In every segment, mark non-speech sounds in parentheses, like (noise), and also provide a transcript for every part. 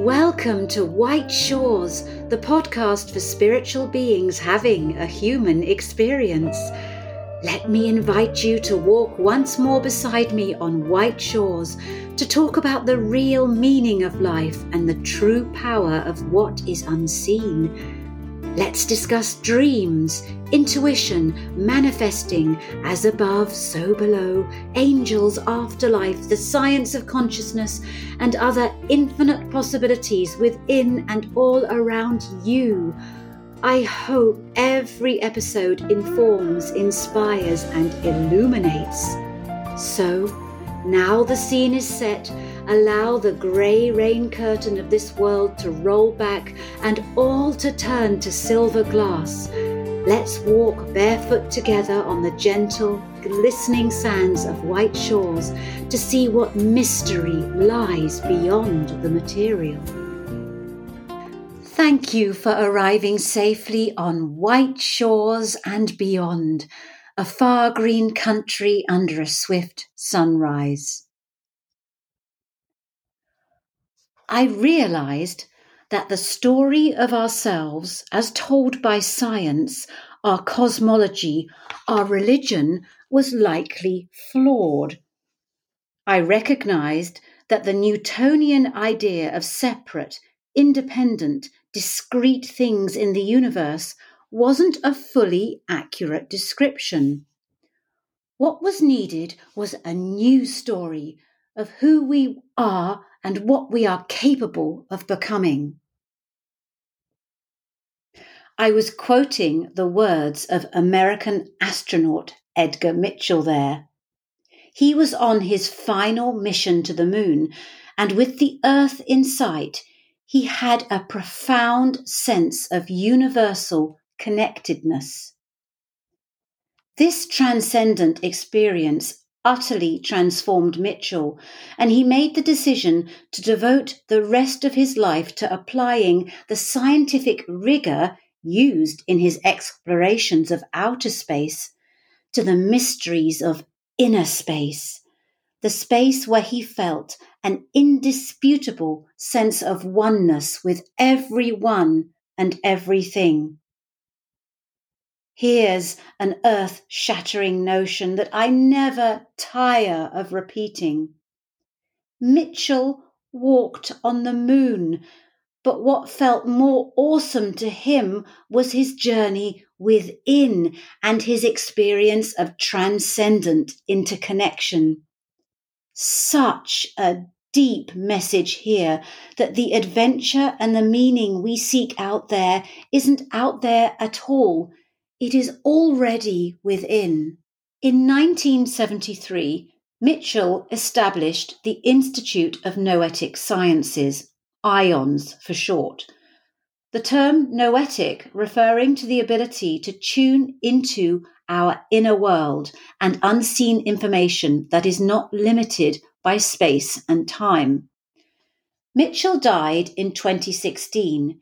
Welcome to White Shores, the podcast for spiritual beings having a human experience. Let me invite you to walk once more beside me on white shores to talk about the real meaning of life and the true power of what is unseen. Let's discuss dreams, intuition, manifesting, as above, so below, angels, afterlife, the science of consciousness, and other infinite possibilities within and all around you. I hope every episode informs, inspires, and illuminates. So, now the scene is set Allow the grey rain curtain of this world to roll back and all to turn to silver glass. Let's walk barefoot together on the gentle, glistening sands of white shores to see what mystery lies beyond the material. Thank you for arriving safely on white shores and beyond, a far green country under a swift sunrise. I realized that the story of ourselves, as told by science, our cosmology, our religion, was likely flawed. I recognized that the Newtonian idea of separate, independent, discrete things in the universe wasn't a fully accurate description. What was needed was a new story of who we are and what we are capable of becoming. I was quoting the words of American astronaut Edgar Mitchell there. He was on his final mission to the moon, and with the Earth in sight, he had a profound sense of universal connectedness. This transcendent experience utterly transformed Mitchell, and he made the decision to devote the rest of his life to applying the scientific rigor used in his explorations of outer space to the mysteries of inner space, the space where he felt an indisputable sense of oneness with everyone and everything. Here's an earth shattering notion that I never tire of repeating. Mitchell walked on the moon, but what felt more awesome to him was his journey within and his experience of transcendent interconnection. Such a deep message here that the adventure and the meaning we seek out there isn't out there at all. It is already within. In 1973, Mitchell established the Institute of Noetic Sciences, IONS for short. The term noetic referring to the ability to tune into our inner world and unseen information that is not limited by space and time. Mitchell died in 2016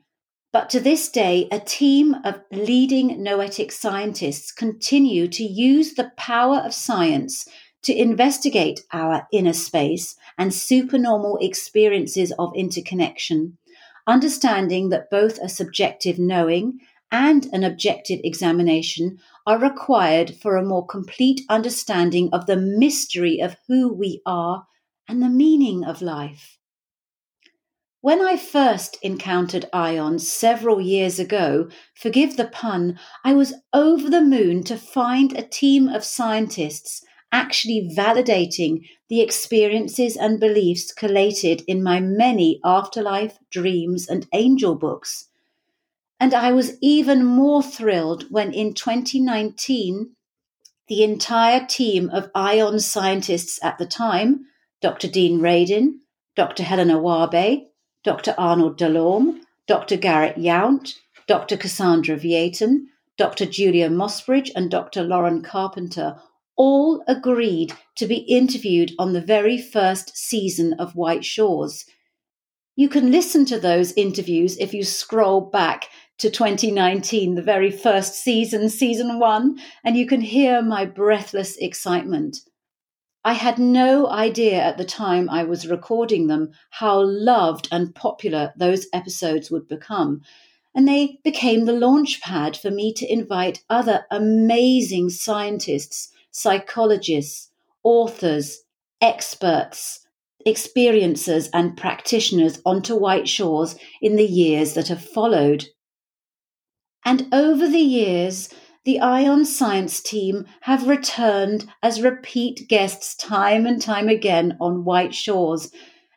but to this day, a team of leading noetic scientists continue to use the power of science to investigate our inner space and supernormal experiences of interconnection, understanding that both a subjective knowing and an objective examination are required for a more complete understanding of the mystery of who we are and the meaning of life. When I first encountered ions several years ago, forgive the pun, I was over the moon to find a team of scientists actually validating the experiences and beliefs collated in my many afterlife, dreams, and angel books. And I was even more thrilled when in 2019, the entire team of ION scientists at the time, Dr. Dean Radin, Dr. Helané Wahbeh, Dr. Arnaud Delorme, Dr. Garrett Yount, Dr. Cassandra Vieten, Dr. Julia Mossbridge, and Dr. Lauren Carpenter all agreed to be interviewed on the very first season of White Shores. You can listen to those interviews if you scroll back to 2019, the very first season, season one, and you can hear my breathless excitement. I had no idea at the time I was recording them how loved and popular those episodes would become. And they became the launch pad for me to invite other amazing scientists, psychologists, authors, experts, experiencers, and practitioners onto White Shores in the years that have followed. And over the years, the Ion Science team have returned as repeat guests time and time again on White Shores.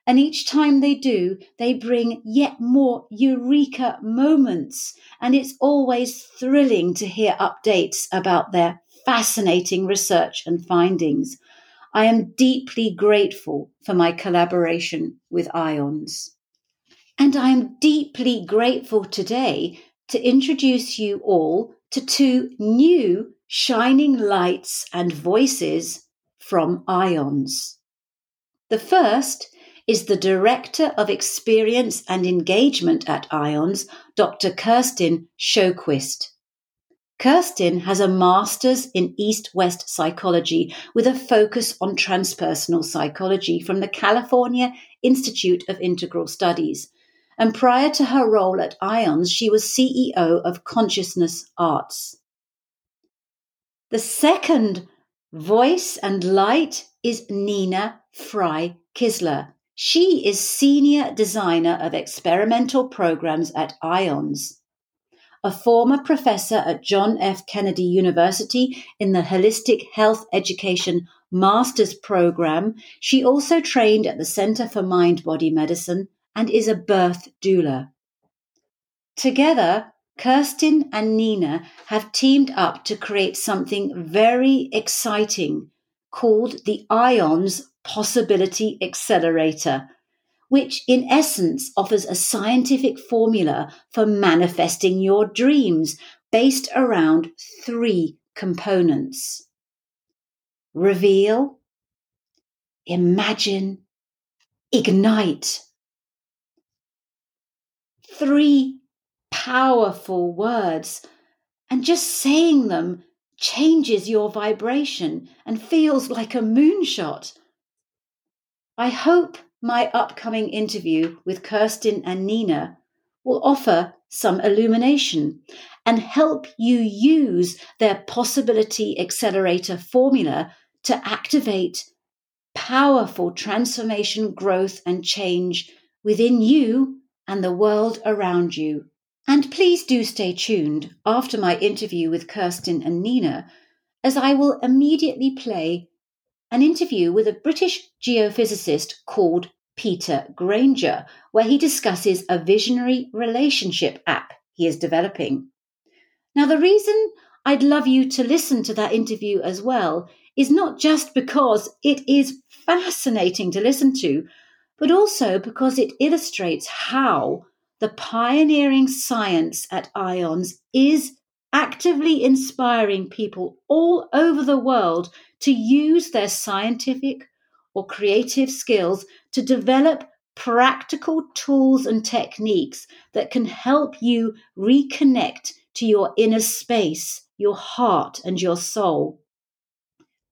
And each time they do, they bring yet more eureka moments. And it's always thrilling to hear updates about their fascinating research and findings. I am deeply grateful for my collaboration with IONS. And I am deeply grateful today to introduce you all to two new shining lights and voices from IONS. The first is the Director of Experience and Engagement at IONS, Dr. Kerstin Sjöquist. Kerstin has a master's in East West psychology with a focus on transpersonal psychology from the California Institute of Integral Studies and prior to her role at IONS, she was CEO of Consciousness Arts. The second voice and light is Nina Frey Kisler. She is Senior Designer of Experiential Programs at IONS. A former professor at John F. Kennedy University in the Holistic Health Education Master's Program, she also trained at the Center for Mind Body Medicine and is a birth doula. Together, Kerstin and Nina have teamed up to create something very exciting called the IONS Possibility Accelerator, which in essence offers a scientific formula for manifesting your dreams based around three components reveal, imagine, ignite three powerful words. And just saying them changes your vibration and feels like a moonshot. I hope my upcoming interview with Kerstin and Nina will offer some illumination and help you use their possibility accelerator formula to activate powerful transformation, growth, and change within you and the world around you. And please do stay tuned after my interview with Kerstin and Nina, as I will immediately play an interview with a British geophysicist called Peter Granger, where he discusses a visionary relationship app he is developing. Now, the reason I'd love you to listen to that interview as well is not just because it is fascinating to listen to, but also because it illustrates how the pioneering science at IONS is actively inspiring people all over the world to use their scientific or creative skills to develop practical tools and techniques that can help you reconnect to your inner space, your heart, and your soul.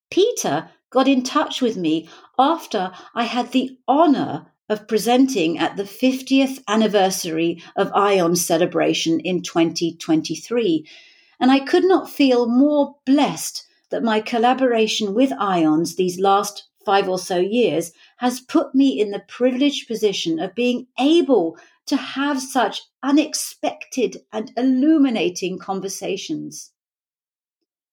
Peter got in touch with me after I had the honor of presenting at the 50th anniversary of ION celebration in 2023. And I could not feel more blessed that my collaboration with IONS these last five or so years has put me in the privileged position of being able to have such unexpected and illuminating conversations.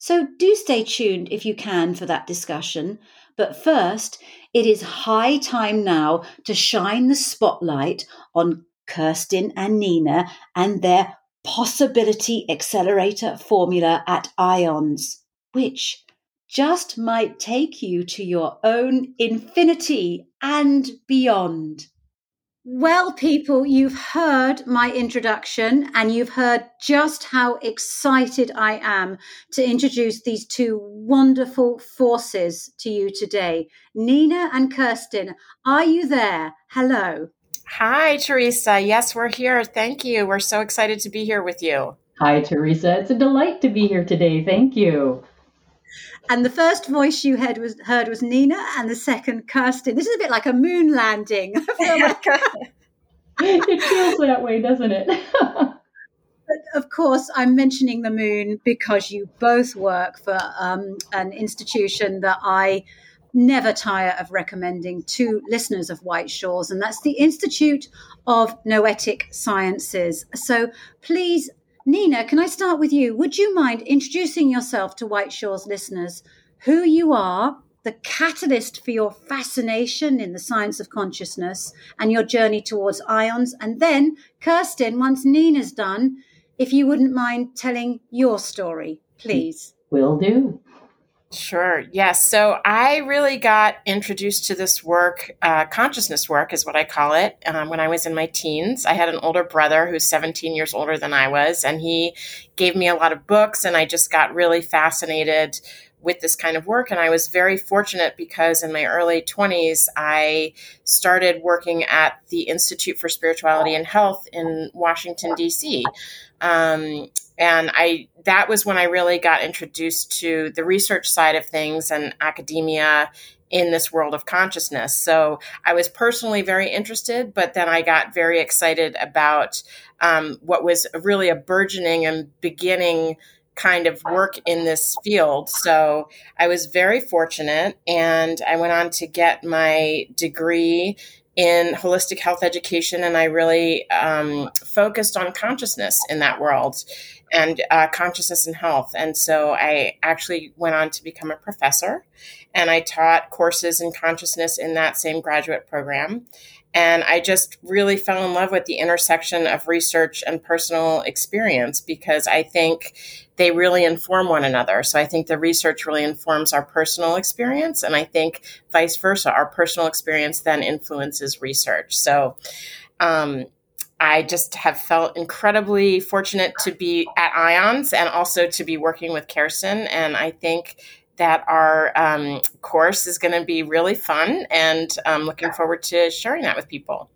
So do stay tuned if you can for that discussion. But first, it is high time now to shine the spotlight on Kerstin and Nina and their possibility accelerator formula at IONS, which just might take you to your own infinity and beyond. Well, people, you've heard my introduction and you've heard just how excited I am to introduce these two wonderful forces to you today. Nina and Kerstin, are you there? Hello. Hi, Theresa. Yes, we're here. Thank you. We're so excited to be here with you. Hi, Theresa. It's a delight to be here today. Thank you. And the first voice you heard was heard was Nina, and the second Kerstin. This is a bit like a moon landing. (laughs) (laughs) it feels that way, doesn't it? (laughs) but of course, I'm mentioning the moon because you both work for um, an institution that I never tire of recommending to listeners of White Shores, and that's the Institute of Noetic Sciences. So please Nina, can I start with you? Would you mind introducing yourself to White Shores listeners, who you are, the catalyst for your fascination in the science of consciousness, and your journey towards IONS? And then, Kerstin, once Nina's done, if you wouldn't mind telling your story, please. Will do. Sure. Yes. So I really got introduced to this work, uh, consciousness work is what I call it, um, when I was in my teens. I had an older brother who's 17 years older than I was, and he gave me a lot of books, and I just got really fascinated with this kind of work. And I was very fortunate because in my early 20s, I started working at the Institute for Spirituality and Health in Washington, D.C. Um, and I that was when I really got introduced to the research side of things and academia in this world of consciousness. So I was personally very interested, but then I got very excited about um, what was really a burgeoning and beginning kind of work in this field. So I was very fortunate and I went on to get my degree in holistic health education and I really um, focused on consciousness in that world and uh, consciousness and health. And so I actually went on to become a professor and I taught courses in consciousness in that same graduate program. And I just really fell in love with the intersection of research and personal experience because I think they really inform one another. So I think the research really informs our personal experience. And I think vice versa, our personal experience then influences research. So, um, I just have felt incredibly fortunate to be at IONS and also to be working with Kerstin. And I think that our um, course is going to be really fun, and I'm looking forward to sharing that with people.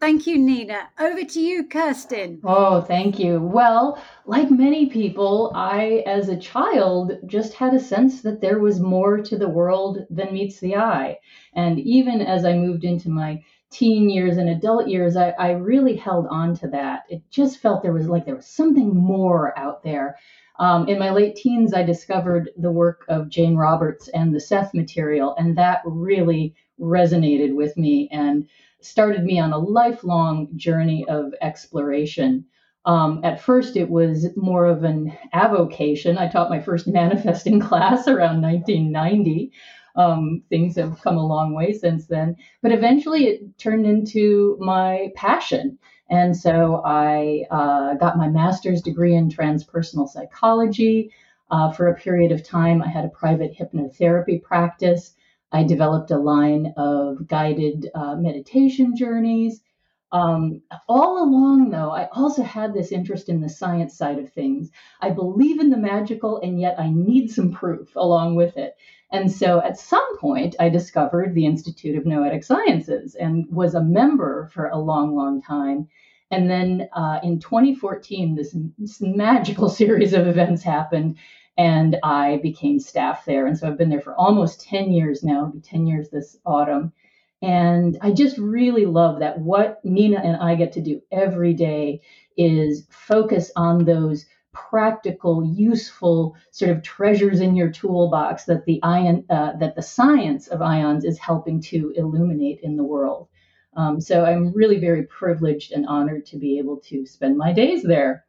Thank you, Nina. Over to you, Kerstin. Oh, thank you. Well, like many people, I, as a child, just had a sense that there was more to the world than meets the eye. And even as I moved into my teen years and adult years, I, I really held on to that. It just felt there was like there was something more out there. Um, in my late teens, I discovered the work of Jane Roberts and the Seth material, and that really resonated with me and started me on a lifelong journey of exploration. Um, at first, it was more of an avocation. I taught my first (laughs) manifesting class around 1990. Um, things have come a long way since then. But eventually it turned into my passion. And so I uh, got my master's degree in transpersonal psychology. Uh, for a period of time, I had a private hypnotherapy practice. I developed a line of guided uh, meditation journeys. Um, all along, though, I also had this interest in the science side of things. I believe in the magical, and yet I need some proof along with it. And so at some point, I discovered the Institute of Noetic Sciences and was a member for a long, long time. And then uh, in 2014, this, this, magical (laughs) series of events happened, and I became staff there. And so I've been there for almost 10 years now, It'll be 10 years this autumn. And I just really love that what Nina and I get to do every day is focus on those practical, useful sort of treasures in your toolbox that the ion uh, that the science of IONS is helping to illuminate in the world. Um, so I'm really very privileged and honored to be able to spend my days there.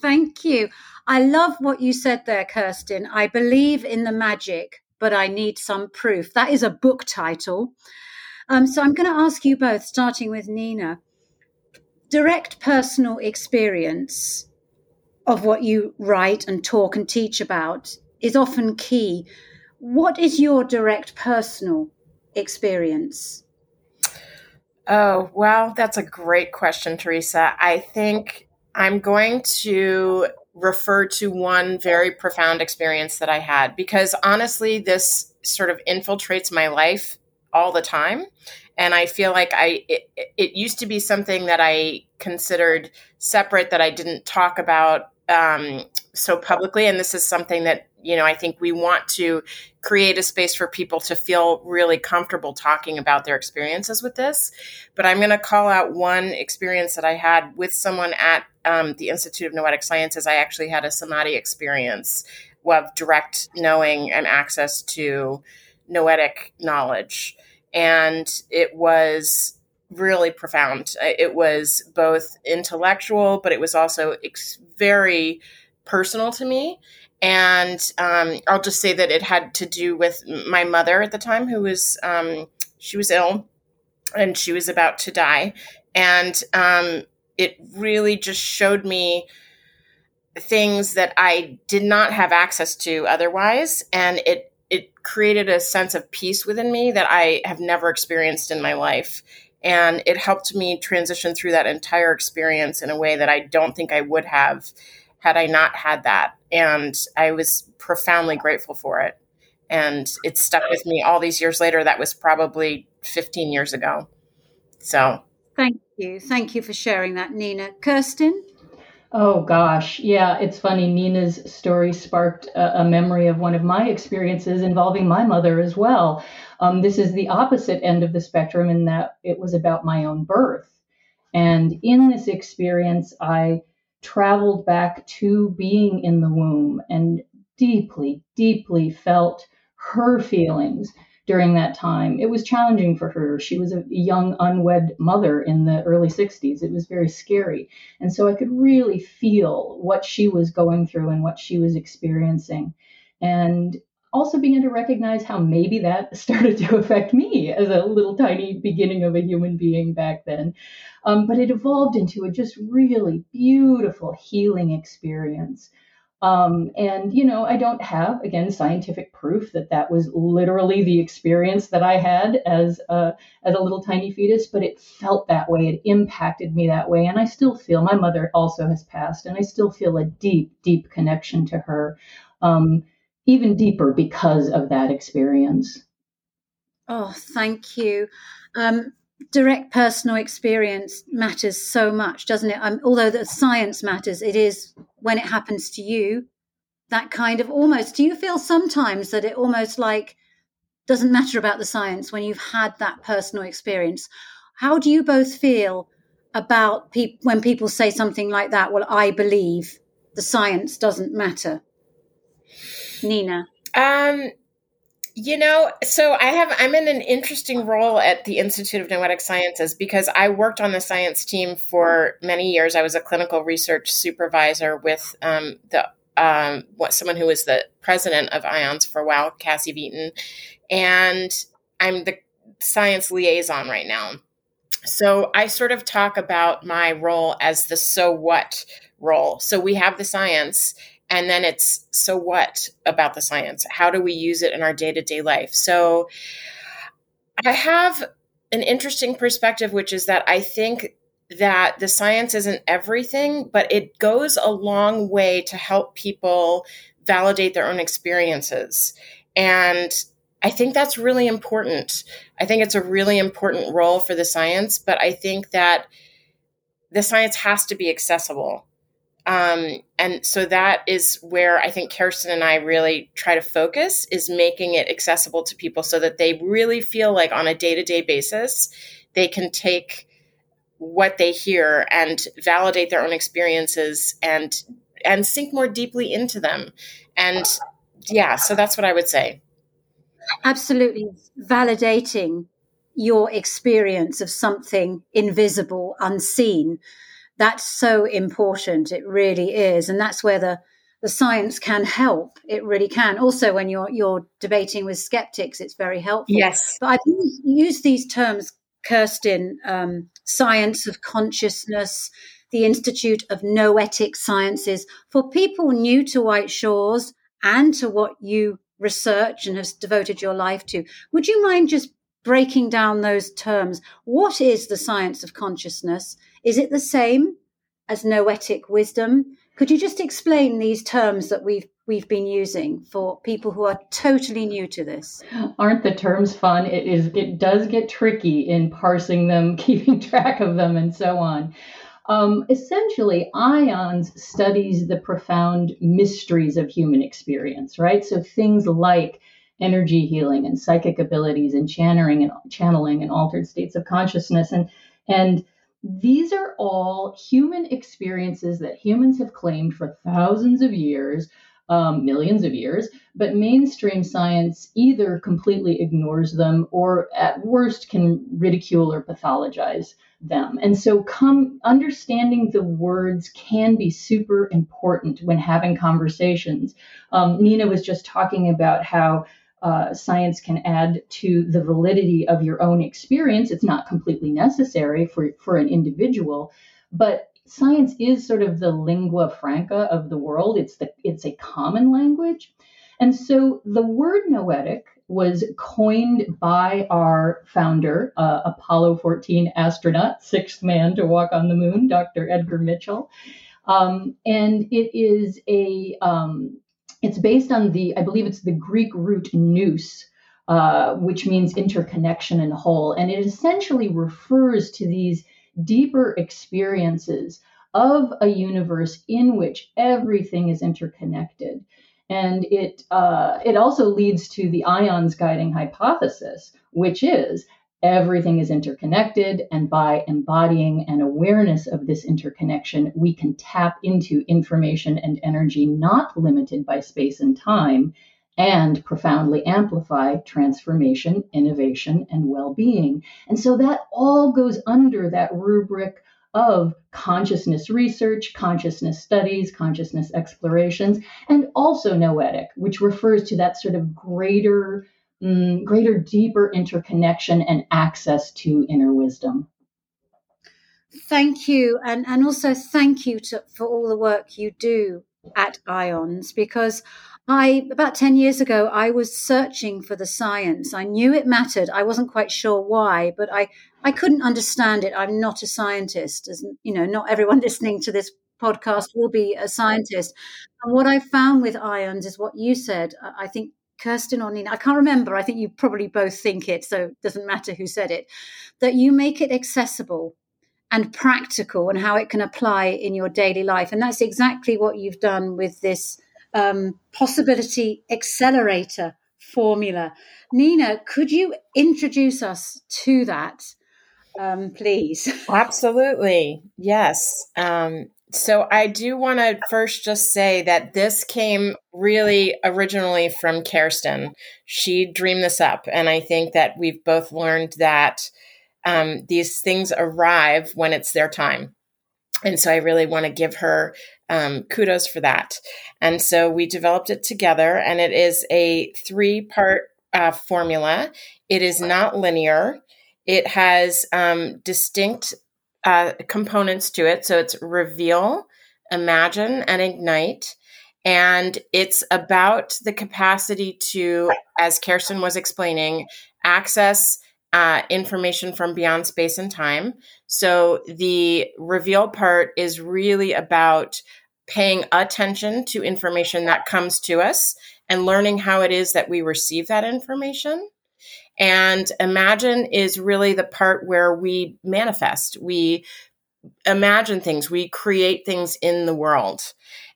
Thank you. I love what you said there, Kerstin. I believe in the magic, but I need some proof. That is a book title. Um, so I'm going to ask you both, starting with Nina. Direct personal experience of what you write and talk and teach about is often key. What is your direct personal experience? Oh, well, that's a great question, Theresa. I think I'm going to refer to one very profound experience that I had because honestly, this sort of infiltrates my life all the time. And I feel like I it, it used to be something that I considered separate that I didn't talk about um, so publicly, and this is something that you know, I think we want to create a space for people to feel really comfortable talking about their experiences with this. But I'm going to call out one experience that I had with someone at um, the Institute of Noetic Sciences. I actually had a samadhi experience of direct knowing and access to noetic knowledge. And it was really profound. It was both intellectual, but it was also ex- very personal to me. And um, I'll just say that it had to do with my mother at the time, who was um, she was ill and she was about to die, and um, it really just showed me things that I did not have access to otherwise, and it it created a sense of peace within me that I have never experienced in my life. And it helped me transition through that entire experience in a way that I don't think I would have had I not had that. And I was profoundly grateful for it. And it stuck with me all these years later. That was probably 15 years ago. So thank you. Thank you for sharing that, Nina. Kerstin? Oh gosh, yeah, it's funny. Nina's story sparked a, a, memory of one of my experiences involving my mother as well. Um, this is the opposite end of the spectrum in that it was about my own birth. And in this experience, I traveled back to being in the womb and deeply, deeply felt her feelings during that time. It was challenging for her. She was a young, unwed mother in the early 60s. It was very scary. And so I could really feel what she was going through and what she was experiencing. And also began to recognize how maybe that (laughs) started to affect me as a little tiny beginning of a human being back then. Um, but it evolved into a just really beautiful healing experience. Um, and, you know, I don't have, again, scientific proof that that was literally the experience that I had as a, as a little tiny fetus, but it felt that way. It impacted me that way. And I still feel, my mother also has passed, and I still feel a deep, deep connection to her. Um, even deeper because of that experience. Oh, thank you. Um, direct personal experience matters so much, doesn't it? Um, although the science matters, it is when it happens to you that kind of almost. Do you feel sometimes that it almost like doesn't matter about the science when you've had that personal experience? How do you both feel about pe- when people say something like that? Well, I believe the science doesn't matter. Nina? Um, you know, so I have I'm in an interesting role at the Institute of Noetic Sciences because I worked on the science team for many years. I was a clinical research supervisor with um, the um, what someone who was the president of IONS for a while, Cassie Vieten, and I'm the science liaison right now. So I sort of talk about my role as the so what role. So we have the science and then it's so what about the science how do we use it in our day-to-day life so i have an interesting perspective which is that i think that the science isn't everything but it goes a long way to help people validate their own experiences and I think that's really important. I think it's a really important role for the science, but I think that the science has to be accessible. Um, and so that is where I think Kerstin and I really try to focus is making it accessible to people so that they really feel like on a day to day basis, they can take what they hear and validate their own experiences and and sink more deeply into them. And yeah, so that's what I would say. Absolutely validating your experience of something invisible, unseen that's so important. It really is. And that's where the, the science can help. It really can. Also, when you're you're debating with skeptics, it's very helpful. Yes. But I've used these terms, Kerstin, um, science of consciousness, the Institute of Noetic Sciences, for people new to White Shores and to what you research and have devoted your life to. Would you mind just breaking down those terms? What is the science of consciousness? Is it the same as noetic wisdom? Could you just explain these terms that we've we've been using for people who are totally new to this? Aren't the terms fun? It is it does get tricky in parsing them, (laughs) keeping track of them and so on. Um, essentially, IONS studies the profound mysteries of human experience, right? So things like energy healing and psychic abilities and channeling and channeling and altered states of consciousness and and these are all human experiences that humans have claimed for thousands of years um, millions of years, but mainstream science either completely ignores them or at worst can ridicule or pathologize them. And so come understanding the words can be super important when having conversations. Um, Nina was just talking about how uh, science can add to the validity of your own experience. It's not completely necessary for, for an individual, but science is sort of the lingua franca of the world. It's the it's a common language. And so the word noetic was coined by our founder, uh, Apollo 14 astronaut, sixth man to walk on the moon, Dr. Edgar Mitchell. Um, and it is a um, it's based on the I believe it's the Greek root nous, uh, which means interconnection and whole, and it essentially refers to these deeper experiences of a universe in which everything is interconnected. And it, uh, it also leads to the IONS guiding hypothesis, which is everything is interconnected. And by embodying an awareness of this interconnection, we can tap into information and energy not limited by space and time and profoundly amplify transformation, innovation, and well being. And so that all goes under that rubric of consciousness research, consciousness studies, consciousness explorations, and also noetic, which refers to that sort of greater, um, greater, deeper interconnection and access to inner wisdom. Thank you, and and also thank you to, for all the work you do at IONS because I, about 10 years ago, I was searching for the science. I knew it mattered. I wasn't quite sure why, but I, I couldn't understand it. I'm not a scientist. As you know, not everyone (laughs) listening to this podcast will be a scientist. And what I found with IONS is what you said. I think Kerstin or Nina, I can't remember. I think you probably both think it, so it doesn't matter who said it, that you make it accessible and practical and how it can apply in your daily life. And that's exactly what you've done with this um, possibility accelerator formula. Nina, could you introduce us to that, um, please? Absolutely. Yes. Um, so I do want to first just say that this came really originally from Kerstin. She dreamed this up. And I think that we've both learned that um, these things arrive when it's their time. And so I really want to give her um, kudos for that. And so we developed it together, and it is a three part uh, formula. It is not linear, it has um, distinct uh, components to it. So it's reveal, imagine, and ignite. And it's about the capacity to, as Kerstin was explaining, access uh, information from beyond space and time. So the reveal part is really about paying attention to information that comes to us and learning how it is that we receive that information. And imagine is really the part where we manifest, we imagine things, we create things in the world.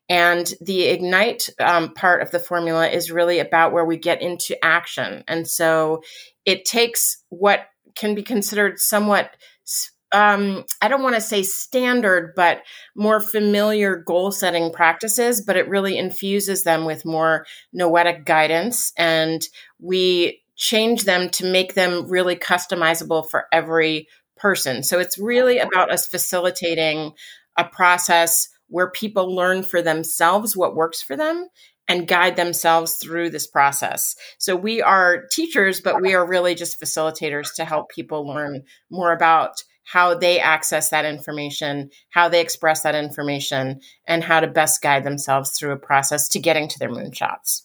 And the ignite um, part of the formula is really about where we get into action. And so it takes what can be considered somewhat um, I don't want to say standard, but more familiar goal setting practices, but it really infuses them with more noetic guidance. And we change them to make them really customizable for every person. So it's really about us facilitating a process where people learn for themselves what works for them and guide themselves through this process. So we are teachers, but we are really just facilitators to help people learn more about how they access that information, how they express that information, and how to best guide themselves through a process to getting to their moonshots.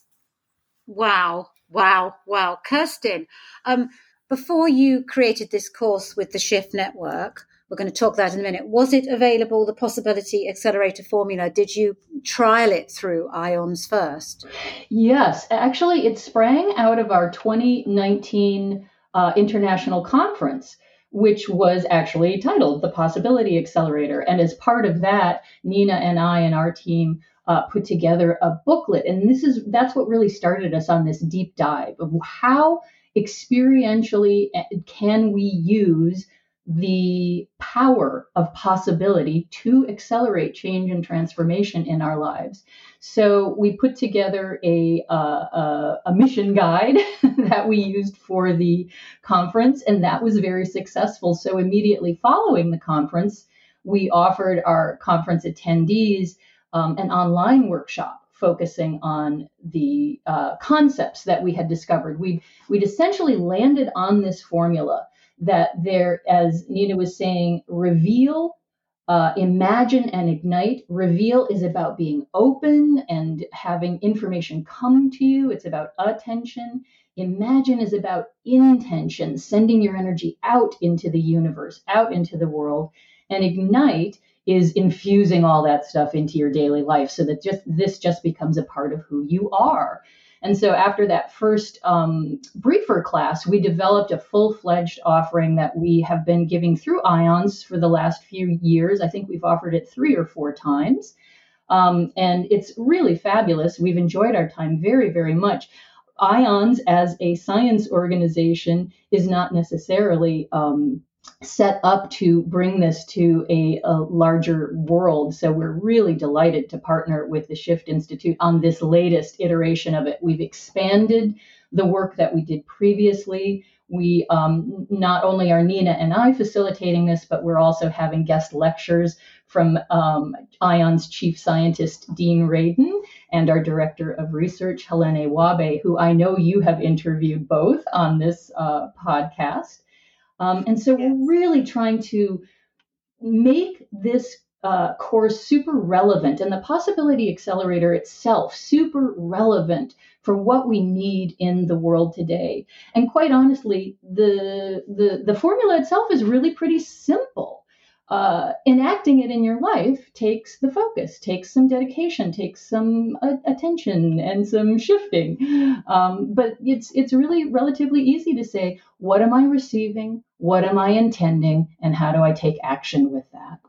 Wow, wow, wow. Kerstin, um, before you created this course with the Shift Network, we're going to talk that in a minute. Was it available, the possibility accelerator formula? Did you trial it through IONS first? Yes, actually, it sprang out of our 2019 uh, international conference. which was actually titled The Possibility Accelerator. And as part of that, Nina and I and our team uh, put together a booklet. And this is that's what really started us on this deep dive of how experientially eh, can we use the power of possibility to accelerate change and transformation in our lives. So we put together a, uh, a, a, mission guide (laughs) that we used for the conference, and that was very successful. So immediately following the conference, we offered our conference attendees um, an online workshop focusing on the uh, concepts that we had discovered. We'd, we'd essentially landed on this formula that there, as Nina was saying, reveal, uh, imagine, and ignite. Reveal is about being open and having information come to you, it's about attention. Imagine is about intention, sending your energy out into the universe, out into the world. And ignite is infusing all that stuff into your daily life so that just this just becomes a part of who you are. And so after that first um, briefer class, we developed a full fledged offering that we have been giving through IONS for the last few years. I think we've offered it three or four times. Um, and it's really fabulous. We've enjoyed our time very, very much. IONS, as a science organization, is not necessarily um, set up to bring this to a, a, larger world. So we're really delighted to partner with the Shift Institute on this latest iteration of it. We've expanded the work that we did previously. We um, not only are Nina and I facilitating this, but we're also having guest lectures from um, ION's chief scientist, Dean Radin, and our director of research, Helané Wahbeh, who I know you have interviewed both on this uh, podcast. Um, and so yes. we're really trying to make this uh, course super relevant and the possibility accelerator itself super relevant for what we need in the world today. And quite honestly, the the, the formula itself is really pretty simple uh, enacting it in your life takes the focus, takes some dedication, takes some uh, attention and some shifting. Um, but it's it's really relatively easy to say, what am I receiving? What am I intending? And how do I take action with that?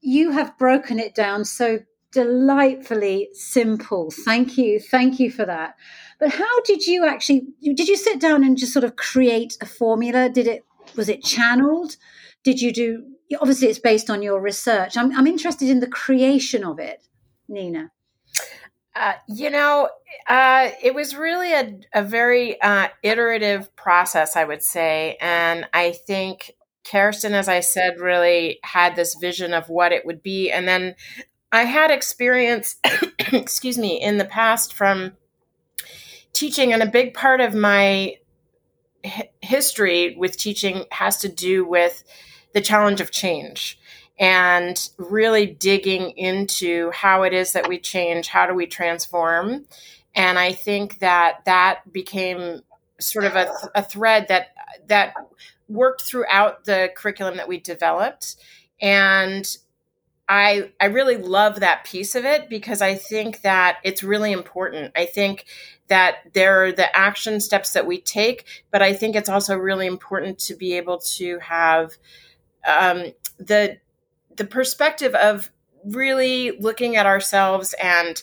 You have broken it down so delightfully simple. Thank you. Thank you for that. But how did you actually did you sit down and just sort of create a formula? Did it was it channeled? Did you do obviously it's based on your research i'm, I'm interested in the creation of it nina uh, you know, uh, it was really a, a very uh, iterative process, I would say. And I think Kerstin, as I said, really had this vision of what it would be. And then I had experience, (coughs) excuse me, in the past from teaching. And a big part of my history with teaching has to do with the challenge of change and really digging into how it is that we change, how do we transform. And I think that that became sort of a, a thread that that worked throughout the curriculum that we developed. And I I really love that piece of it because I think that it's really important. I think that there are the action steps that we take, but I think it's also really important to be able to have um, the the perspective of really looking at ourselves and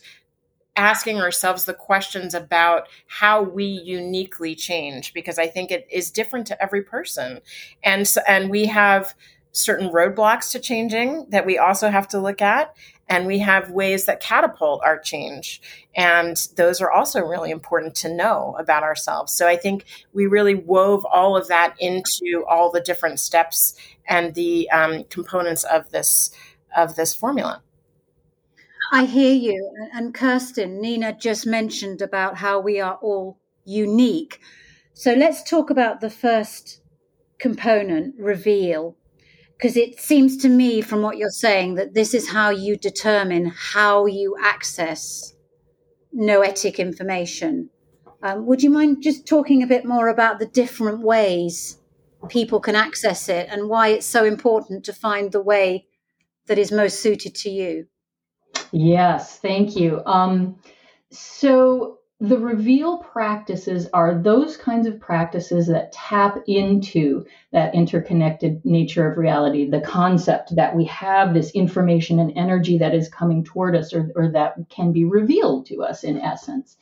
asking ourselves the questions about how we uniquely change because i think it is different to every person. And so, and we have certain roadblocks to changing that we also have to look at and we have ways that catapult our change. And those are also really important to know about ourselves. So i think we really wove all of that into all the different steps and the um, components of this of this formula. I hear you. And kerstin nina just mentioned about how we are all unique. So let's talk about the first component reveal because it seems to me from what you're saying that this is how you determine how you access noetic information. Um, would you mind just talking a bit more about the different ways people can access it and why it's so important to find the way that is most suited to you? Yes, thank you. Um, so the reveal practices are those kinds of practices that tap into that interconnected nature of reality, the concept that we have this information and energy that is coming toward us or, or that can be revealed to us in essence.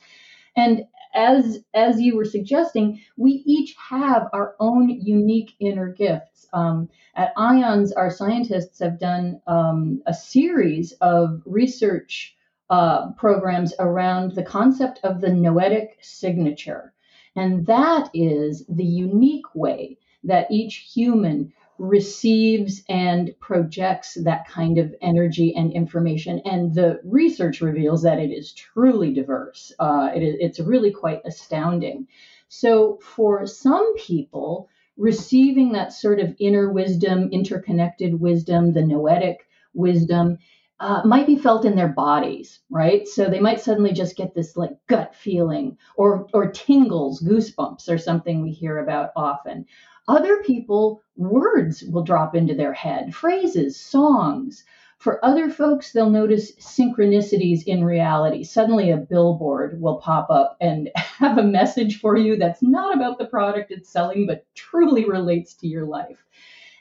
And as as you were suggesting, we each have our own unique inner gifts. Um, at IONS, our scientists have done um, a series of research uh, programs around the concept of the noetic signature. And that is the unique way that each human receives and projects that kind of energy and information. And the research reveals that it is truly diverse. Uh, it is, it's really quite astounding. So, for some people, receiving that sort of inner wisdom, interconnected wisdom, the noetic wisdom, uh, might be felt in their bodies, right? So they might suddenly just get this like gut feeling or or tingles, goosebumps, or something we hear about often. Other people, words will drop into their head, phrases, songs. For other folks, they'll notice synchronicities in reality. Suddenly, a billboard will pop up and (laughs) have a message for you that's not about the product it's selling, but truly relates to your life.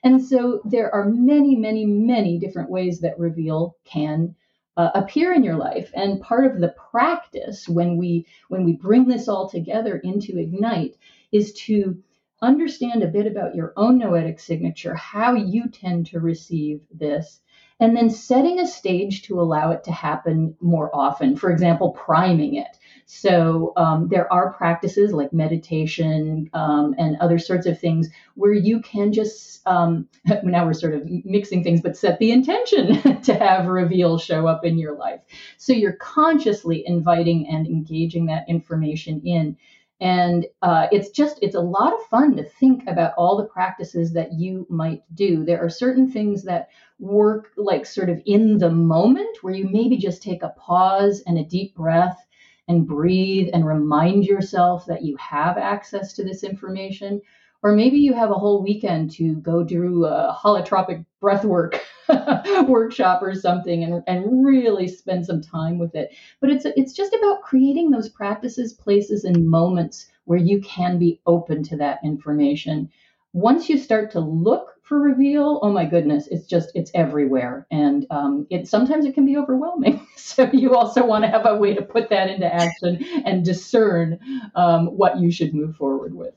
And so there are many, many, many different ways that reveal can uh, appear in your life. And part of the practice when we when we bring this all together into Ignite is to understand a bit about your own noetic signature, how you tend to receive this, and then setting a stage to allow it to happen more often. For example, priming it. So um, there are practices like meditation um, and other sorts of things where you can just um, (laughs) now we're sort of mixing things, but set the intention (laughs) to have reveal show up in your life. So you're consciously inviting and engaging that information in. And uh, it's just, it's a lot of fun to think about all the practices that you might do. There are certain things that work like sort of in the moment where you maybe just take a pause and a deep breath and breathe and remind yourself that you have access to this information. Or maybe you have a whole weekend to go do a holotropic breathwork (laughs) workshop or something and, and really spend some time with it. But it's it's just about creating those practices, places, and moments where you can be open to that information. Once you start to look for reveal, oh my goodness, it's just it's everywhere, and um, it sometimes it can be overwhelming. (laughs) so you also want to have a way to put that into action and discern um, what you should move forward with.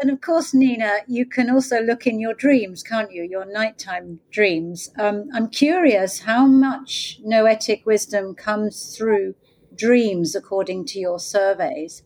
And of course, Nina, you can also look in your dreams, can't you? Your nighttime dreams. Um, I'm curious how much noetic wisdom comes through dreams, according to your surveys,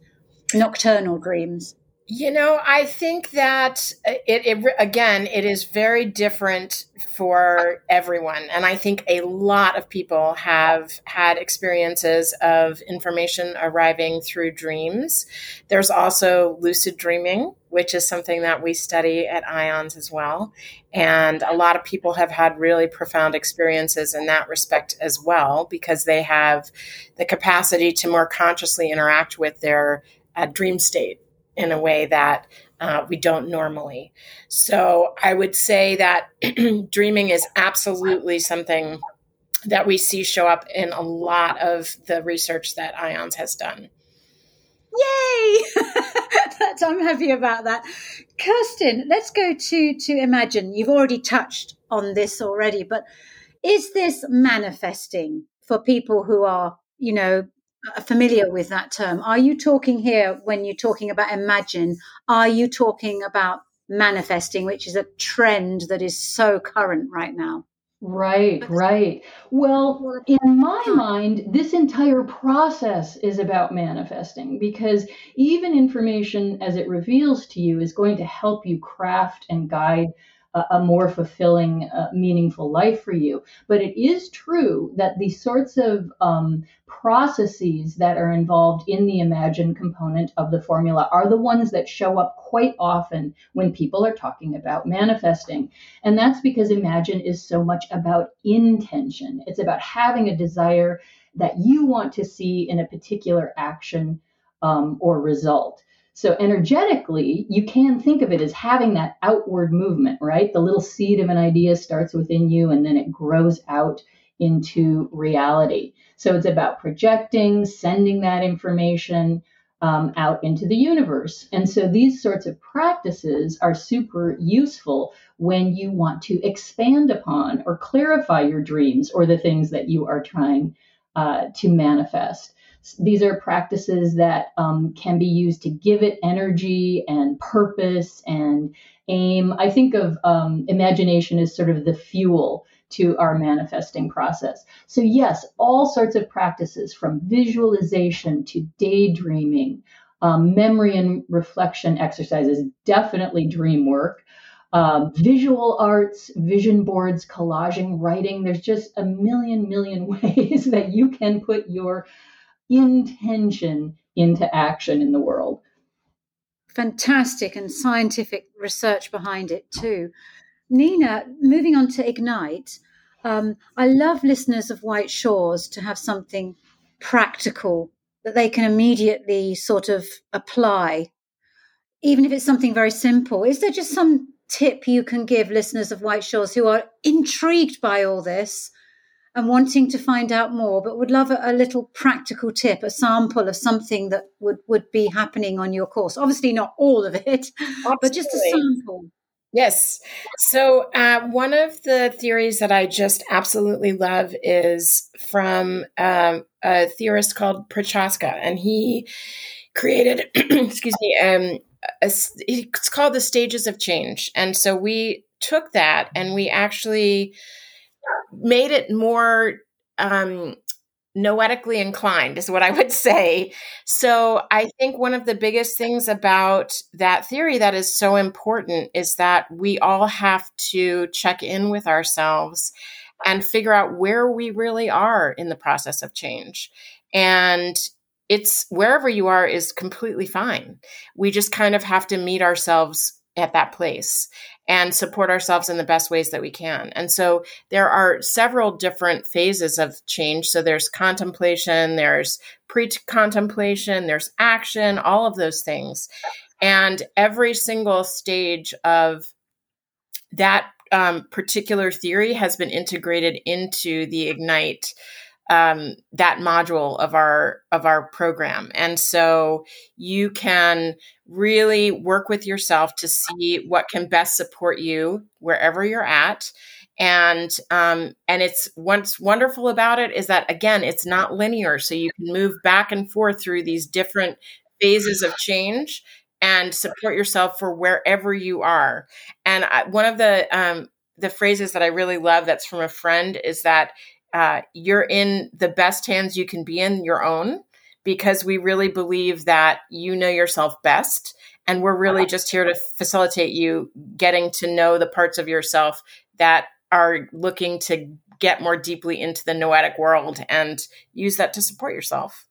nocturnal dreams. You know, I think that it, it, again, it is very different for everyone. And I think a lot of people have had experiences of information arriving through dreams. There's also lucid dreaming, which is something that we study at IONS as well. And a lot of people have had really profound experiences in that respect as well, because they have the capacity to more consciously interact with their uh, dream state in a way that uh, we don't normally. So I would say that (clears throat) dreaming is absolutely something that we see show up in a lot of the research that IONS has done. Yay! (laughs) That's, I'm happy about that. Kerstin, let's go to to imagine. You've already touched on this already, but is this manifesting for people who are, you know, Uh, familiar with that term. Are you talking here when you're talking about imagine? Are you talking about manifesting, which is a trend that is so current right now? Right, right. Well, in my mind, this entire process is about manifesting because even information as it reveals to you is going to help you craft and guide a, more fulfilling, uh, meaningful life for you. But it is true that the sorts of um, processes that are involved in the imagine component of the formula are the ones that show up quite often when people are talking about manifesting. And that's because imagine is so much about intention, it's about having a desire that you want to see in a particular action um, or result. So, energetically, you can think of it as having that outward movement, right? The little seed of an idea starts within you and then it grows out into reality. So it's about projecting, sending that information um, out into the universe. And so these sorts of practices are super useful when you want to expand upon or clarify your dreams or the things that you are trying uh, to manifest. These are practices that um, can be used to give it energy and purpose and aim. I think of um, imagination as sort of the fuel to our manifesting process. So, yes, all sorts of practices from visualization to daydreaming, um, memory and reflection exercises, definitely dream work. Um, visual arts, vision boards, collaging, writing. There's just a million, million (laughs) ways that you can put your intention into action in the world. Fantastic and scientific research behind it, too. Nina, moving on to Ignite, um, I love listeners of White Shores to have something practical that they can immediately sort of apply, even if it's something very simple. Is there just some tip you can give listeners of White Shores who are intrigued by all this and wanting to find out more, but would love a, a, little practical tip, a sample of something that would, would be happening on your course? Obviously, not all of it, Absolutely. but just a sample. Yes. So, uh, one of the theories that I just absolutely love is from um, a theorist called Prochaska, and he created, (clears throat) excuse me, um, a, it's called the stages of change. And so we took that and we actually made it more um, noetically inclined is what I would say. So I think one of the biggest things about that theory that is so important is that we all have to check in with ourselves and figure out where we really are in the process of change. And it's wherever you are is completely fine. We just kind of have to meet ourselves at that place and support ourselves in the best ways that we can. And so there are several different phases of change. So there's contemplation, there's pre contemplation, there's action, all of those things. And every single stage of that um, particular theory has been integrated into the Ignite um, that module of our of our program. And so you can really work with yourself to see what can best support you wherever you're at. And um, and it's what's wonderful about it is that again it's not linear. So you can move back and forth through these different phases of change and support yourself for wherever you are. And I, one of the um, the phrases that i really love that's from a friend is that uh, you're in the best hands you can be in your own because we really believe that you know yourself best. And we're really just here to facilitate you getting to know the parts of yourself that are looking to get more deeply into the noetic world and use that to support yourself.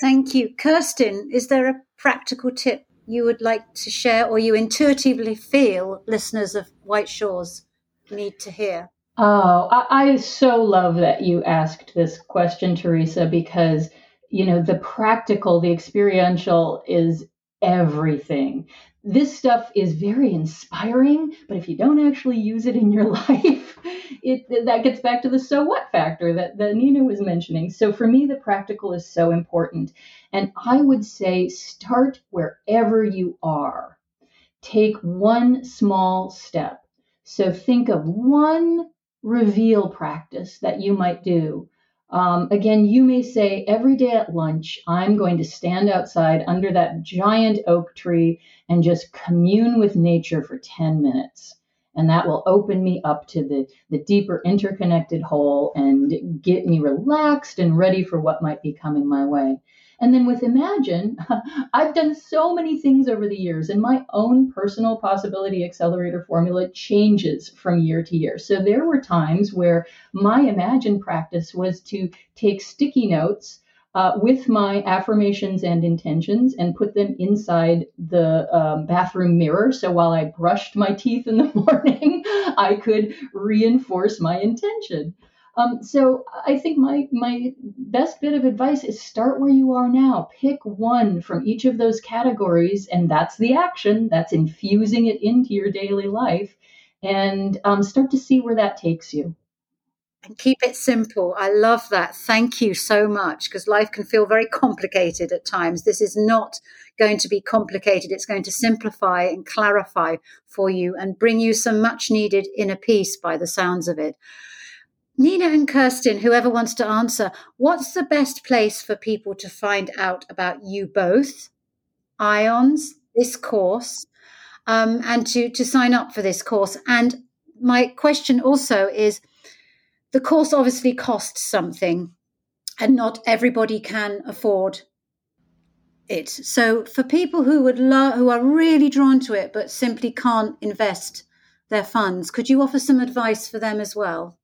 Thank you. Kerstin is there a practical tip you would like to share or you intuitively feel listeners of white shores need to hear Oh, I, I so love that you asked this question, Theresa, because you know the practical, the experiential is everything. This stuff is very inspiring, but if you don't actually use it in your (laughs) life, it that gets back to the so what factor that, that Nina was mentioning. So for me, the practical is so important. And I would say start wherever you are. Take one small step. So think of one reveal practice that you might do. Um, again, you may say every day at lunch, I'm going to stand outside under that giant oak tree and just commune with nature for 10 minutes. And that will open me up to the, the deeper interconnected whole and get me relaxed and ready for what might be coming my way. And then with Imagine, (laughs) I've done so many things over the years, and my own personal possibility accelerator formula changes from year to year. So there were times where my Imagine practice was to take sticky notes. Uh, with my affirmations and intentions and put them inside the um, bathroom mirror. So while I brushed my teeth in the (laughs) morning, I could reinforce my intention. Um, so I think my my best bit of advice is start where you are now. Pick one from each of those categories, and that's the action. That's infusing it into your daily life, and um, start to see where that takes you. and keep it simple. I love that. Thank you so much because life can feel very complicated at times. This is not going to be complicated. It's going to simplify and clarify for you and bring you some much needed inner peace by the sounds of it. Nina and Kerstin, whoever wants to answer, what's the best place for people to find out about you both, IONS, this course, um, and to, to sign up for this course? And my question also is the course obviously costs something, and not everybody can afford it. So for people who would who are really drawn to it but simply can't invest their funds, could you offer some advice for them as well?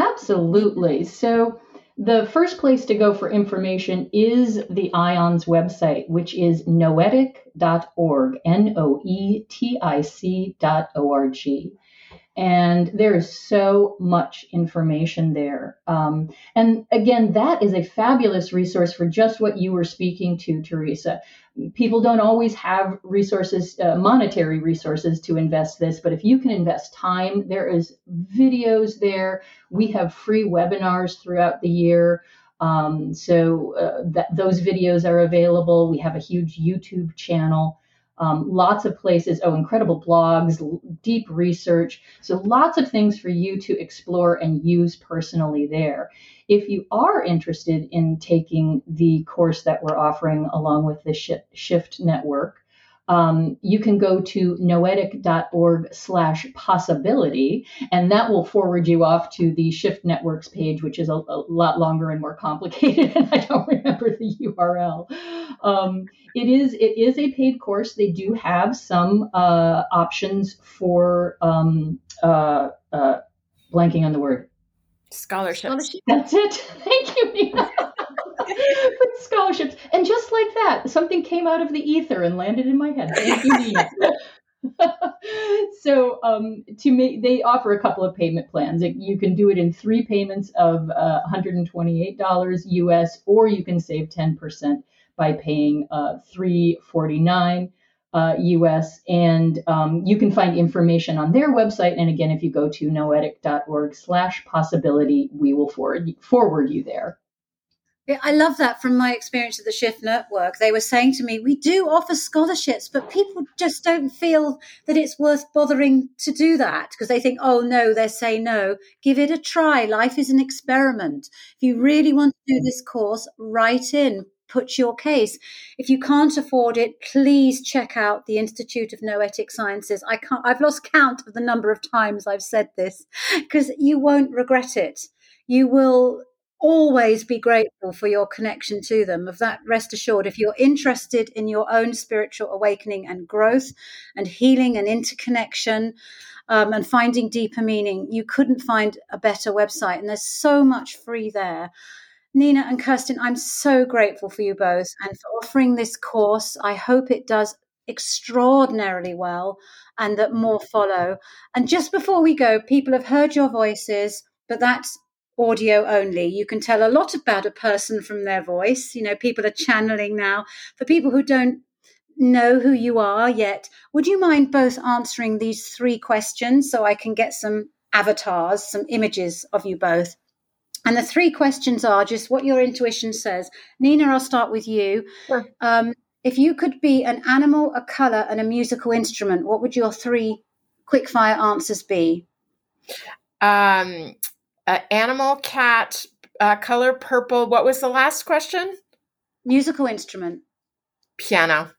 Absolutely. So the first place to go for information is the IONS website, which is noetic.org, N O E T I C dot O R G and there is so much information there. Um, and again, that is a fabulous resource for just what you were speaking to, Theresa. People don't always have resources, uh, monetary resources to invest this, but if you can invest time, there is videos there. We have free webinars throughout the year. Um, so uh, that, those videos are available. We have a huge YouTube channel um, lots of places, oh, incredible blogs, deep research. So lots of things for you to explore and use personally there. If you are interested in taking the course that we're offering along with the Shift Network, um, you can go to noetic.org slash possibility, and that will forward you off to the Shift Networks page, which is a, a lot longer and more complicated, (laughs) and I don't remember the URL. Um, it is it is a paid course. They do have some uh, options for um, uh, uh, blanking on the word. Scholarships. Scholarship. That's it. (laughs) Thank you, Nina. With scholarships. And just like that, something came out of the ether and landed in my head. Thank you, (laughs) so um, to make they offer a couple of payment plans. You can do it in three payments of uh, $128 us or you can save 10% by paying uh, 349 uh, us and um, you can find information on their website. And again if you go to noetic.org slash possibility we will forward, forward you there I love that from my experience at the Shift Network. They were saying to me, we do offer scholarships, but people just don't feel that it's worth bothering to do that because they think, oh no, they say no. Give it a try. Life is an experiment. If you really want to do mm. this course, write in, put your case. If you can't afford it, please check out the Institute of Noetic Sciences. I can't, I've lost count of the number of times I've said this because you won't regret it. You will always be grateful for your connection to them. Of that, rest assured, if you're interested in your own spiritual awakening and growth and healing and interconnection um, and finding deeper meaning, you couldn't find a better website. And there's so much free there. Nina and Kerstin, I'm so grateful for you both and for offering this course. I hope it does extraordinarily well and that more follow. And just before we go, people have heard your voices, but that's audio only. You can tell a lot about a person from their voice. You know, people are channeling now. For people who don't know who you are yet, would you mind both answering these three questions so I can get some avatars, some images of you both? And the three questions are just what your intuition says. Nina, I'll start with you. Sure. Um, if you could be an animal, a color, and a musical instrument, what would your three quickfire answers be? Um, uh, animal, cat, uh, color purple. What was the last question? Musical instrument. Piano.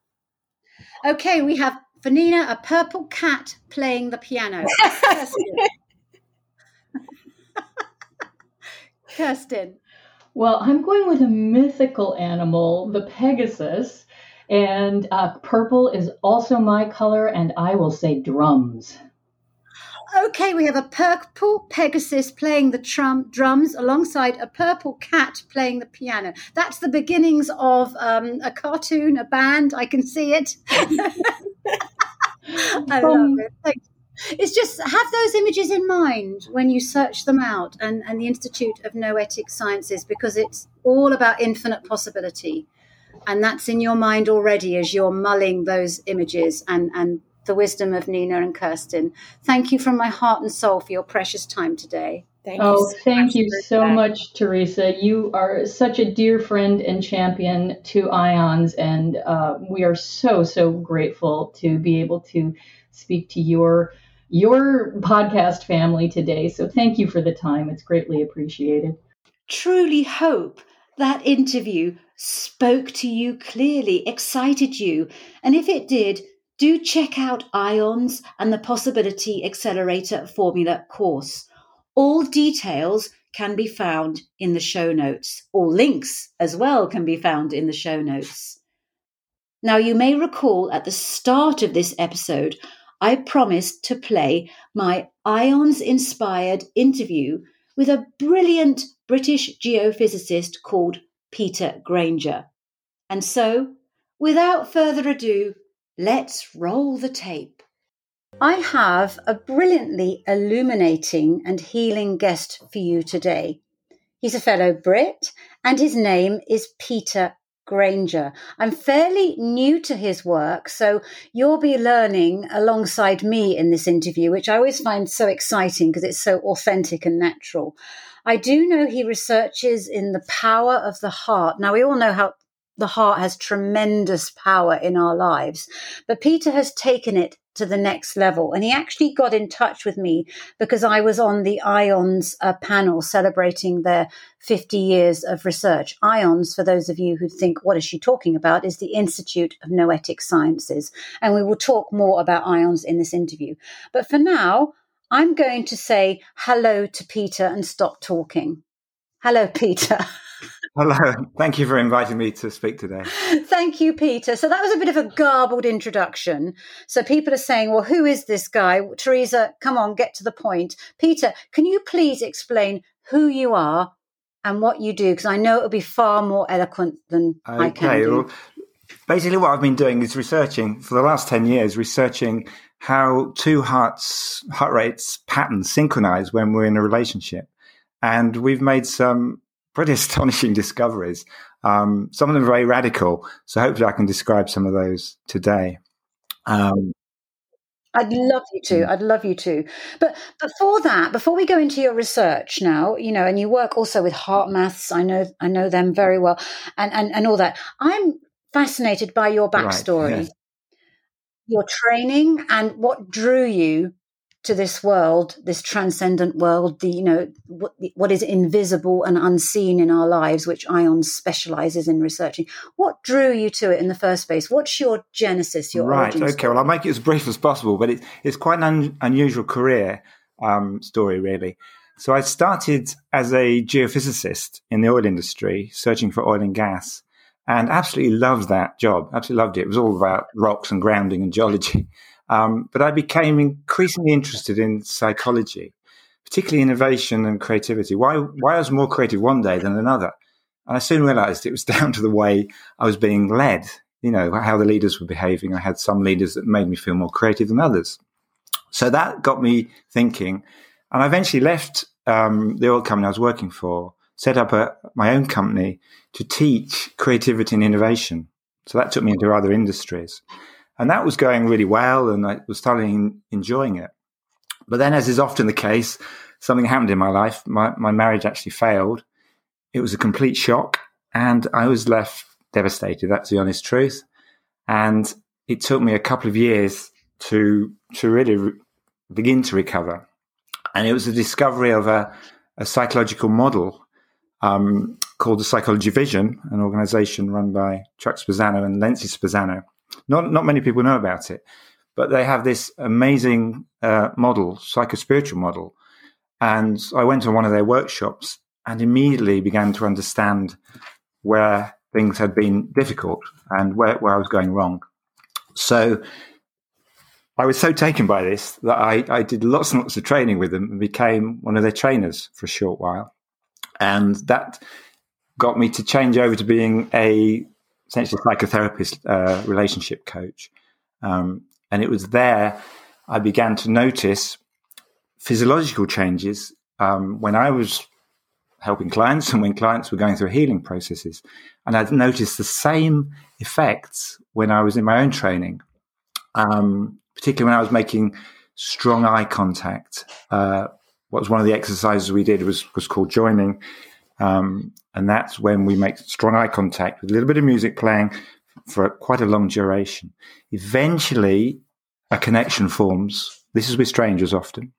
Okay, we have Vanina, a purple cat playing the piano. (laughs) (laughs) Kerstin. Well, I'm going with a mythical animal, the Pegasus. And uh, purple is also my color, and I will say drums okay, we have a purple Pegasus playing the trum- drums alongside a purple cat playing the piano. That's the beginnings of um, a cartoon, a band. I can see it. (laughs) I love it. It's just have those images in mind when you search them out and, and the Institute of Noetic Sciences because it's all about infinite possibility. And that's in your mind already as you're mulling those images and, and the wisdom of Nina and Kerstin. Thank you from my heart and soul for your precious time today. Thank oh, you so thank you so that. much, Theresa. You are such a dear friend and champion to IONS, and uh, we are so so grateful to be able to speak to your your podcast family today. So thank you for the time; it's greatly appreciated. Truly hope that interview spoke to you clearly, excited you, and if it did, do check out IONS and the Possibility Accelerator Formula course. All details can be found in the show notes. All links as well can be found in the show notes. Now, you may recall at the start of this episode, I promised to play my IONS inspired interview with a brilliant British geophysicist called Peter Granger. And so, without further ado, let's roll the tape. I have a brilliantly illuminating and healing guest for you today. He's a fellow Brit, and his name is Peter Granger. I'm fairly new to his work, so you'll be learning alongside me in this interview, which I always find so exciting because it's so authentic and natural. I do know he researches in the power of the heart. Now, we all know how the heart has tremendous power in our lives. But Peter has taken it to the next level. And he actually got in touch with me because I was on the IONS uh, panel celebrating their 50 years of research. IONS, for those of you who think, what is she talking about, is the Institute of Noetic Sciences. And we will talk more about IONS in this interview. But for now, I'm going to say hello to Peter and stop talking. Hello, Peter. (laughs) Hello. Uh, thank you for inviting me to speak today. Thank you, Peter. So that was a bit of a garbled introduction. So people are saying, well, who is this guy? Theresa, come on, get to the point. Peter, can you please explain who you are and what you do? Because I know it'll be far more eloquent than okay, I can do. Well, basically, what I've been doing is researching for the last 10 years, researching how two hearts, heart rates patterns synchronize when we're in a relationship. And we've made some pretty (laughs) astonishing discoveries. Um, some of them very radical. So hopefully I can describe some of those today. Um, I'd love you to. I'd love you to. But before that, before we go into your research now, you know, and you work also with HeartMaths. I know, I know them very well, and and and all that. I'm fascinated by your backstory, right, yes. your training, and what drew you to this world, this transcendent world, the you know what, what is invisible and unseen in our lives, which IONS specializes in researching. What drew you to it in the first place? What's your genesis? Your origins? right? Okay. Story? Well, I'll make it as brief as possible, but it's it's quite an un, unusual career um, story, really. So I started as a geophysicist in the oil industry, searching for oil and gas, and absolutely loved that job. Absolutely loved it. It was all about rocks and grounding and geology. (laughs) Um, but I became increasingly interested in psychology, particularly innovation and creativity. Why, why I was more creative one day than another. And I soon realized it was (laughs) down to the way I was being led, you know, how the leaders were behaving. I had some leaders that made me feel more creative than others. So that got me thinking. And I eventually left um, the oil company I was working for, set up a, my own company to teach creativity and innovation. So that took me into other industries. And that was going really well, and I was starting enjoying it. But then, as is often the case, something happened in my life. My, my marriage actually failed. It was a complete shock, and I was left devastated. That's the honest truth. And it took me a couple of years to to really re- begin to recover. And it was the discovery of a, a psychological model um, called the Psychology Vision, an organization run by Chuck Spezzano and Lency Spezzano, not not many people know about it, but they have this amazing uh, model, psychospiritual model. And I went to one of their workshops and immediately began to understand where things had been difficult and where, where I was going wrong. So I was so taken by this that I, I did lots and lots of training with them and became one of their trainers for a short while. And that got me to change over to being a essentially psychotherapist, uh, relationship coach. Um, and it was there I began to notice physiological changes um, when I was helping clients (laughs) and when clients were going through healing processes. And I'd noticed the same effects when I was in my own training, um, particularly when I was making strong eye contact uh, what was one of the exercises we did was was called joining, um, and that's when we make strong eye contact with a little bit of music playing for quite a long duration. Eventually, a connection forms. This is with strangers often,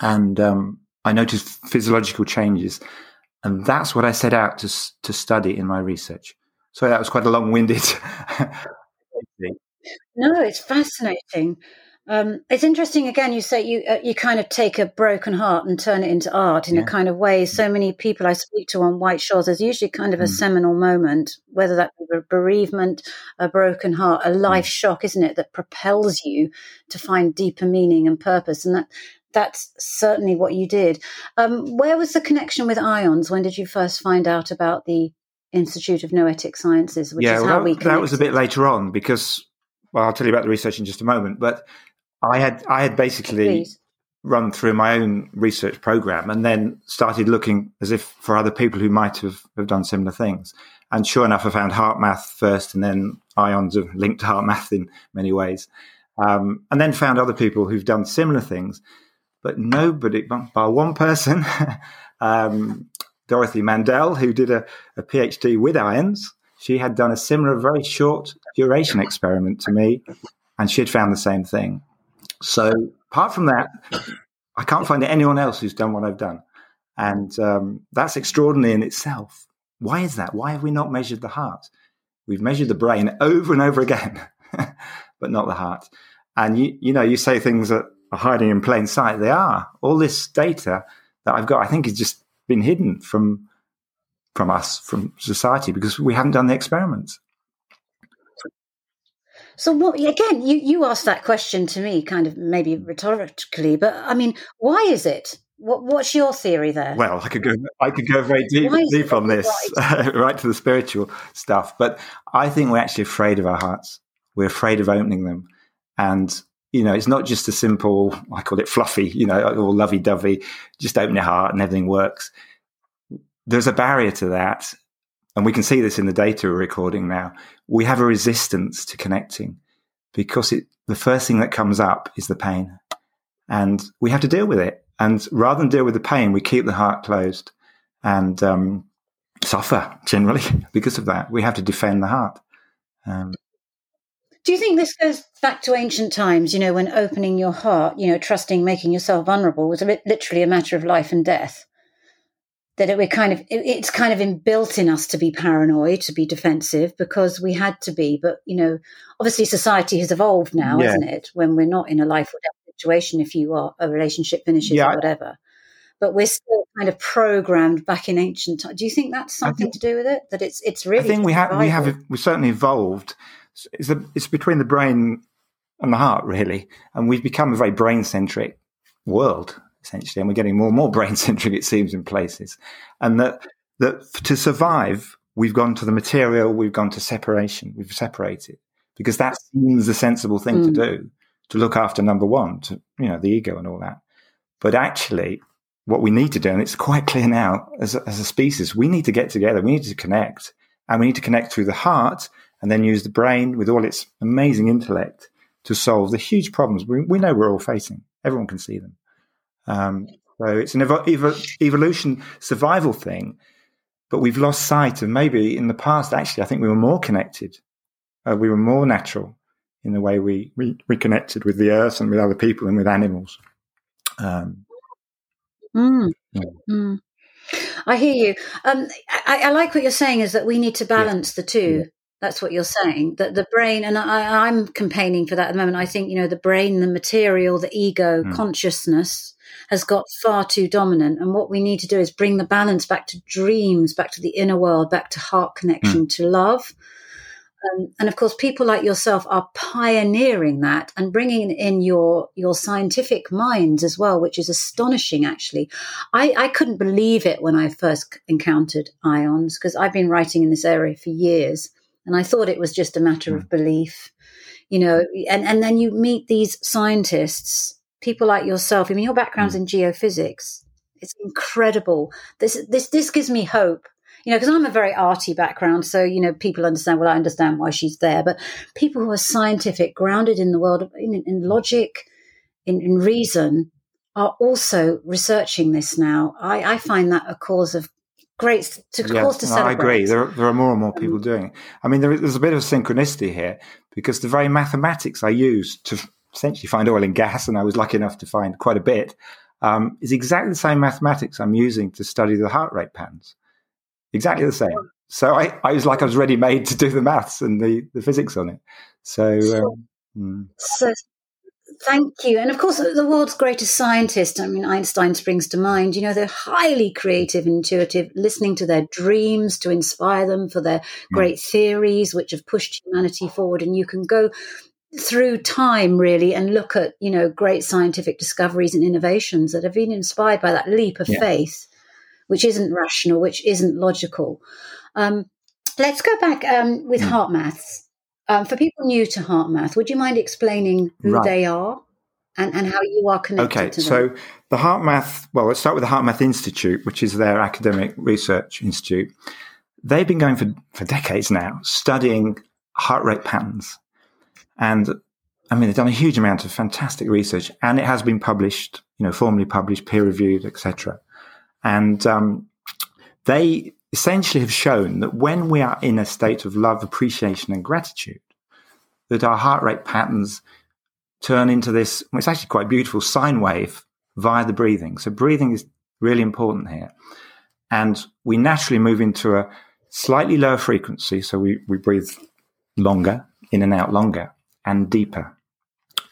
and um, I noticed physiological changes, and that's what I set out to to study in my research. So that was quite a long-winded. (laughs) no, it's fascinating. Um, it's interesting. Again, you say you uh, you kind of take a broken heart and turn it into art in yeah. a kind of way. So many people I speak to on White Shores, there's usually kind of a mm. seminal moment, whether that be a bereavement, a broken heart, a life mm. shock, isn't it, that propels you to find deeper meaning and purpose. And that that's certainly what you did. Um, where was the connection with IONS? When did you first find out about the Institute of Noetic Sciences, which yeah, is well, how that, we that was a bit later on because well, I'll tell you about the research in just a moment. But I had I had basically Please. run through my own research program and then started looking as if for other people who might have, have done similar things. And sure enough, I found HeartMath first, and then IONS have linked HeartMath in many ways. Um, and then found other people who've done similar things, but nobody, by one person, (laughs) um, Dorothy Mandel, who did a, a PhD with IONS. She had done a similar, very short duration experiment to me, and she had found the same thing. So, apart from that, I can't find anyone else who's done what I've done. And um, that's extraordinary in itself. Why is that? Why have we not measured the heart? We've measured the brain over and over again, (laughs) but not the heart. And you, you know, you say things that are hiding in plain sight. They are. All this data that I've got, I think, is just been hidden from from us, from society, because we haven't done the experiments. So what again, you, you asked that question to me kind of maybe rhetorically, but I mean, why is it? What, what's your theory there? Well, I could go I could go very deep, deep on this, right? (laughs) right to the spiritual stuff. But I think we're actually afraid of our hearts. We're afraid of opening them. And you know, it's not just a simple, I call it fluffy, you know, or lovey dovey, just open your heart and everything works. There's a barrier to that. And we can see this in the data we're recording now. We have a resistance to connecting because it, the first thing that comes up is the pain. And we have to deal with it. And rather than deal with the pain, we keep the heart closed and um, suffer generally (laughs) because of that. We have to defend the heart. Um, do you think this goes back to ancient times, you know, when opening your heart, you know, trusting, making yourself vulnerable was literally a matter of life and death? That it, we're kind of, it, it's kind of inbuilt in us to be paranoid, to be defensive, because we had to be. But, you know, obviously society has evolved now, yeah. isn't it? When we're not in a life or death situation, if you are, a relationship finishes yeah. or whatever. But we're still kind of programmed back in ancient times. Do you think that's something think, to do with it? That it's it's really. I think we have we have we certainly evolved it's, a, it's between the brain and the heart, really. And we've become a very brain centric world, essentially. And we're getting more and more (laughs) brain centric, it seems, in places. And that, that to survive, we've gone to the material, we've gone to separation, we've separated because that seems the sensible thing mm. to do to look after number one, to, you know, the ego and all that. But actually, what we need to do, and it's quite clear now as a, as a species, we need to get together, we need to connect, and we need to connect through the heart and then use the brain with all its amazing intellect to solve the huge problems we, we know we're all facing. Everyone can see them. Um, so it's an evo- evo- evolution survival thing, but we've lost sight of maybe in the past, actually, I think we were more connected. Uh, we were more natural in the way we, we, we connected with the earth and with other people and with animals. Um, mm. Yeah. Mm. I hear you. Um, I, I, like what you're saying is that we need to balance yeah. the two. That's what you're saying. That the brain, and I, am campaigning for that at the moment. I think, you know, the brain, the material, the ego, mm. consciousness has got far too dominant. And what we need to do is bring the balance back to dreams, back to the inner world, back to heart connection, mm. to love. Um, and of course, people like yourself are pioneering that and bringing in your your scientific minds as well, which is astonishing. Actually, I, I couldn't believe it when I first encountered IONS because I've been writing in this area for years, and I thought it was just a matter of hmm. belief, you know. And and then you meet these scientists, people like yourself. I mean, your background's mm. in geophysics. It's incredible. This this this gives me hope. You know, because I'm a very arty background, so you know people understand. Well, I understand why she's there, but people who are scientific, grounded in the world of in, in logic, in, in reason, are also researching this now. I, I find that a cause of great to yes, cause to no, celebrate. I agree. There, there are more and more people um, doing it. I mean, there, there's a bit of synchronicity here because the very mathematics I use to essentially find oil and gas, and I was lucky enough to find quite a bit, um, is exactly the same mathematics I'm using to study the heart rate patterns. Exactly the same. So I, I was like I was ready made to do the maths and the, the physics on it. So, um, mm. so thank you. And of course, the world's greatest scientist, I mean, Einstein springs to mind. You know, they're highly creative, intuitive, listening to their dreams to inspire them for their mm. great theories, which have pushed humanity forward. And you can go through time really and look at you know great scientific discoveries and innovations that have been inspired by that leap of yeah. faith which isn't rational which isn't logical um, let's go back um, with mm. HeartMaths um, for people new to HeartMath would you mind explaining who right. they are and, and how you are connected okay to so the HeartMath well let's start with the HeartMath institute which is their academic research institute they've been going for, for decades now studying heart rate patterns and I mean, they've done a huge amount of fantastic research, and it has been published, you know, formally published, peer reviewed, etc. And um, they essentially have shown that when we are in a state of love, appreciation, and gratitude, that our heart rate patterns turn into this. Well, it's actually quite beautiful sine wave via the breathing. So breathing is really important here, and we naturally move into a slightly lower frequency. So we we breathe longer, in and out longer and deeper.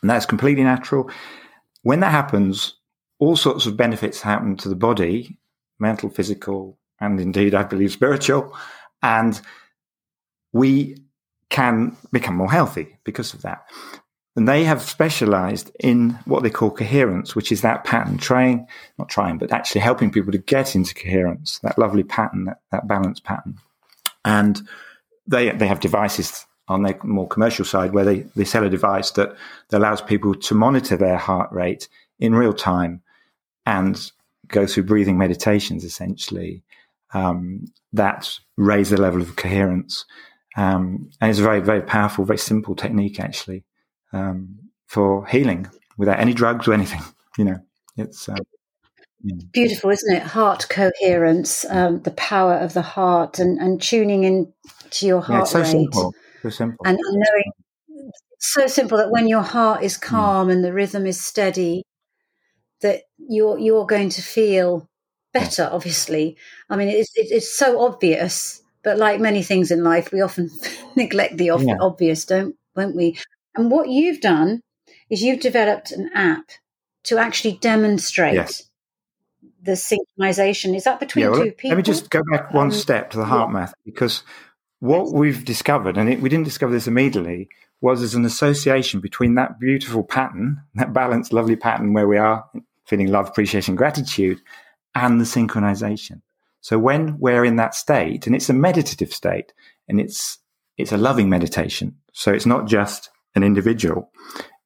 And that's completely natural. When that happens, all sorts of benefits happen to the body mental, physical, and indeed, I believe, spiritual. And we can become more healthy because of that. And they have specialized in what they call coherence, which is that pattern, trying, not trying, but actually helping people to get into coherence, that lovely pattern, that, that balance pattern. And they, they have devices on their more commercial side where they, they sell a device that, that allows people to monitor their heart rate in real time and go through breathing meditations essentially um, that raise the level of coherence. Um, and it's a very, very powerful, very simple technique actually um, for healing without any drugs or anything. You know, it's. Uh, Beautiful, isn't it? Heart coherence, um, the power of the heart, and, and tuning in to your heart yeah, it's so rate. Simple. So simple. And knowing so simple that when your heart is hmm. calm mm. and the rhythm is steady, that you're you're going to feel better. Obviously, I mean it's it's so obvious, but like many things in life, we often (laughs) neglect the yeah. obvious, don't won't we? And what you've done is you've developed an app to actually demonstrate yes. the synchronization. Is that between yeah, well, two people? Let me just go back one um, step to the heart yeah. math because what we've discovered, and it, we didn't discover this immediately, was there's an association between that beautiful pattern, that balanced, lovely pattern where we are feeling love, appreciation, gratitude, and the synchronization. So when we're in that state, and it's a meditative state, and it's it's a loving meditation. So it's not just an individual;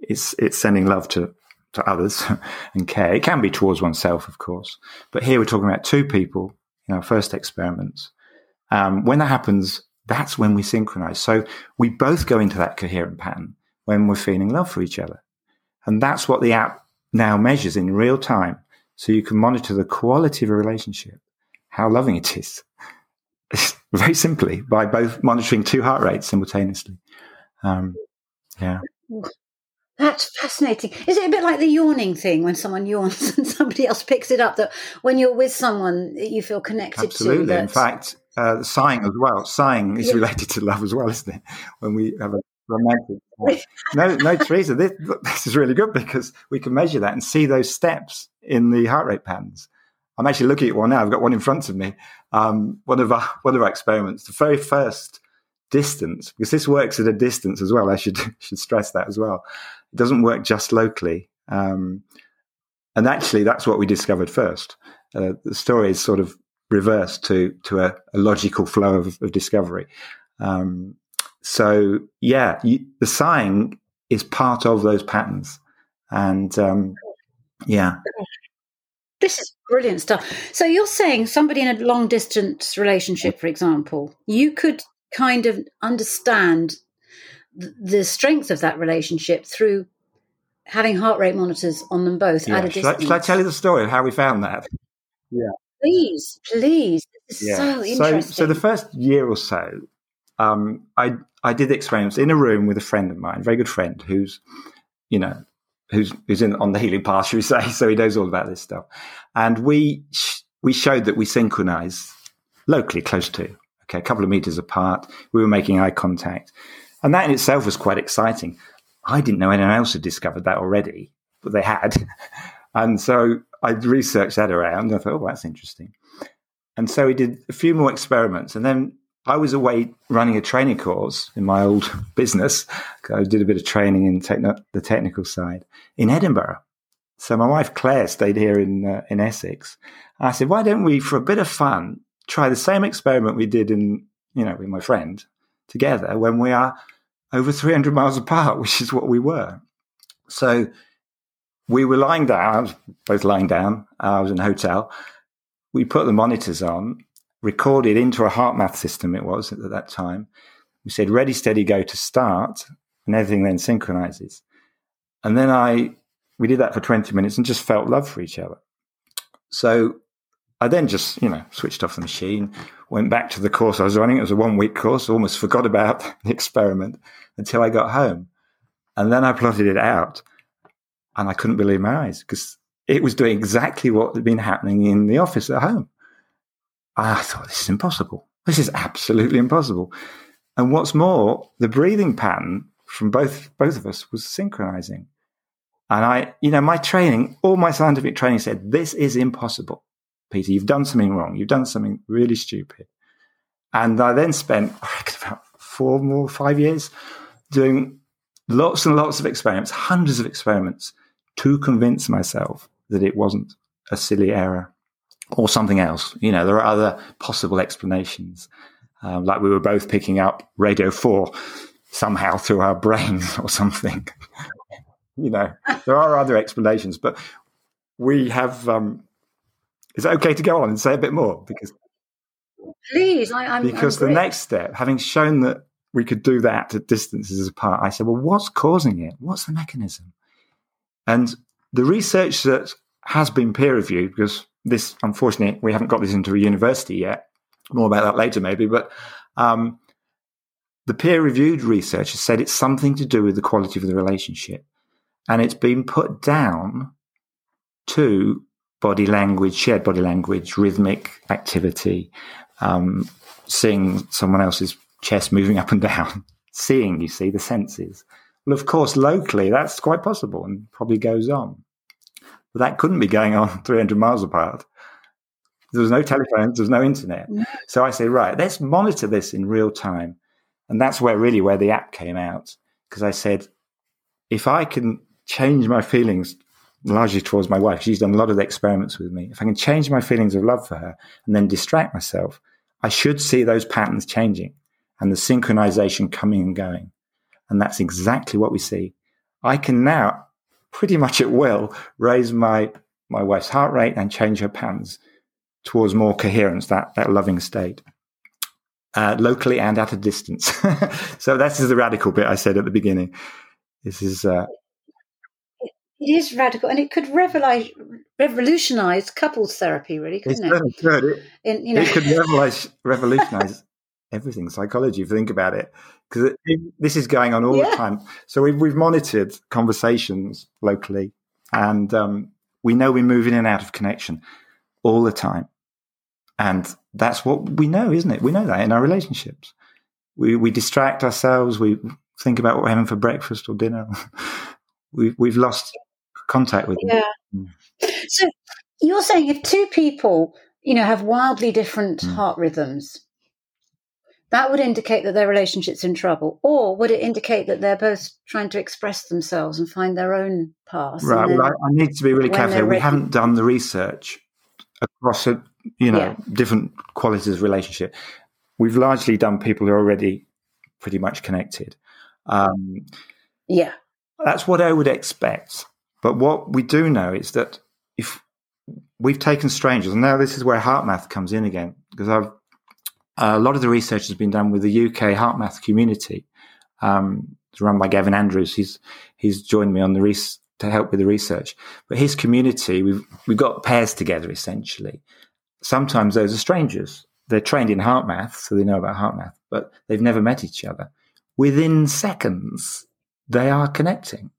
it's it's sending love to to others (laughs) and care. It can be towards oneself, of course, but here we're talking about two people in our first experiments. Um, when that happens, that's when we synchronize. So we both go into that coherent pattern when we're feeling love for each other. And that's what the app now measures in real time. So you can monitor the quality of a relationship, how loving it is. (laughs) Very simply by both monitoring two heart rates simultaneously. Um, yeah. That's fascinating. Is it a bit like the yawning thing when someone yawns (laughs) and somebody else picks it up? That when you're with someone you feel connected Absolutely. to. In fact, uh, sighing as well. Sighing is yeah. related to love as well, isn't it? When we have a romantic. no, no, Theresa, this, this is really good because we can measure that and see those steps in the heart rate patterns. I'm actually looking at one now. I've got one in front of me. Um, one of our one of our experiments, the very first distance, because this works at a distance as well. I should (laughs) should stress that as well. It doesn't work just locally, um, and actually, that's what we discovered first. Uh, the story is sort of reversed to to a, a logical flow of, of discovery. Um, so yeah, you, the sighing is part of those patterns, and um, yeah. This is brilliant stuff. So you're saying somebody in a long distance relationship, for example, you could kind of understand the strength of that relationship through having heart rate monitors on them both Yeah. at a Shall, I, distance. shall I tell you the story of how we found that? Yeah. Please, please. This is so So, interesting. so the first year or so, um, I I did experiments in a room with a friend of mine, a very good friend, who's you know who's who's in on the healing path, should we say? (laughs) So he knows all about this stuff, and we sh- we showed that we synchronize locally, close to okay, a couple of meters apart. We were making eye contact, and that in itself was quite exciting. I didn't know anyone else had discovered that already, but they had, (laughs) and so I researched that around. I thought, oh, that's interesting. And so we did a few more experiments, and then I was away running a training course in my old (laughs) business. I did a bit of training in the technical side in Edinburgh. So my wife Claire stayed here in uh, in Essex. I said, why don't we, for a bit of fun, try the same experiment we did in you know with my friend together when we are over 300 miles apart, (laughs) which is what we were. So we were lying down. I was both lying down. I was in a hotel. We put the monitors on, recorded into a HeartMath system. It was at that time. We said ready, steady, go to start, and everything then synchronizes. And then I we did that for 20 minutes and just felt love for each other. So I then just, you know, switched off the machine, went back to the course I was running. It was a one week course, almost forgot about (laughs) the experiment until I got home. And then I plotted it out and I couldn't believe my eyes because it was doing exactly what had been happening in the office at home. I thought, this is impossible. This is absolutely impossible. And what's more, the breathing pattern from both both of us was synchronizing. And I, you know, my training, all my scientific training said, this is impossible. Peter, you've done something wrong. You've done something really stupid. And I then spent I reckon, about four more, five years doing lots and lots of experiments, hundreds of experiments to convince myself that it wasn't a silly error or something else. You know, there are other possible explanations, um, like we were both picking up Radio 4 somehow through our (laughs) brains or something. (laughs) you know, there are other explanations, but we have. Um, is it okay to go on and say a bit more? Because Please, I, I'm because I'm the next step, having shown that we could do that at distances apart, I said, well, what's causing it? What's the mechanism? And the research that has been peer reviewed, because this, unfortunately, we haven't got this into a university yet. More about that later, maybe. But um, the peer reviewed research has said it's something to do with the quality of the relationship. And it's been put down to body language, shared body language, rhythmic activity, um, seeing someone else's chest moving (laughs) up and down, seeing, you see, the senses. Well, of course, locally, that's quite possible and probably goes on. But that couldn't be going on (laughs) 300 miles apart. There was no telephones, there was no internet. Mm. So I say, right, let's monitor this in real time. And that's where really where the app came out. Because I said, if I can change my feelings largely towards my wife, she's done a lot of the experiments with me. If I can change my feelings of love for her and then distract myself, I should see those patterns changing and the synchronization coming and going. And that's exactly what we see. I can now pretty much at will raise my, my wife's heart rate and change her patterns towards more coherence, that, that loving state. Uh, locally and at a distance. (laughs) so that's the radical bit I said at the beginning. This is, uh, It is radical, and it could revolutionize couples therapy, really, couldn't it? could. It, In, you know, it could revolutionize, (laughs) revolutionize everything, psychology, if you think about it, because this is going on all Yeah. the time. So we've, we've monitored conversations locally, and um, we know we're moving in and out of connection all the time. And that's what we know, isn't it? We know that in our relationships. We, we distract ourselves. We think about what we're having for breakfast or dinner. (laughs) we, we've lost contact with them. yeah. So you're saying if two people, you know, have wildly different Mm. heart rhythms, that would indicate that their relationship's in trouble, or would it indicate that they're both trying to express themselves and find their own path? Right. Well, I, I need to be really careful. here. We ready. haven't done the research across, a, you know, Yeah. different qualities of relationship. We've largely done people who are already pretty much connected. Um, yeah, that's what I would expect. But what we do know is that if we've taken strangers, and now this is where HeartMath comes in again, because I've a lot of the research has been done with the UK HeartMath community. Um, it's run by Gavin Andrews. He's he's joined me on the res- to help with the research. But his community, we've we got pairs together essentially. Sometimes those are strangers. They're trained in HeartMath, so they know about HeartMath, but they've never met each other. Within seconds, they are connecting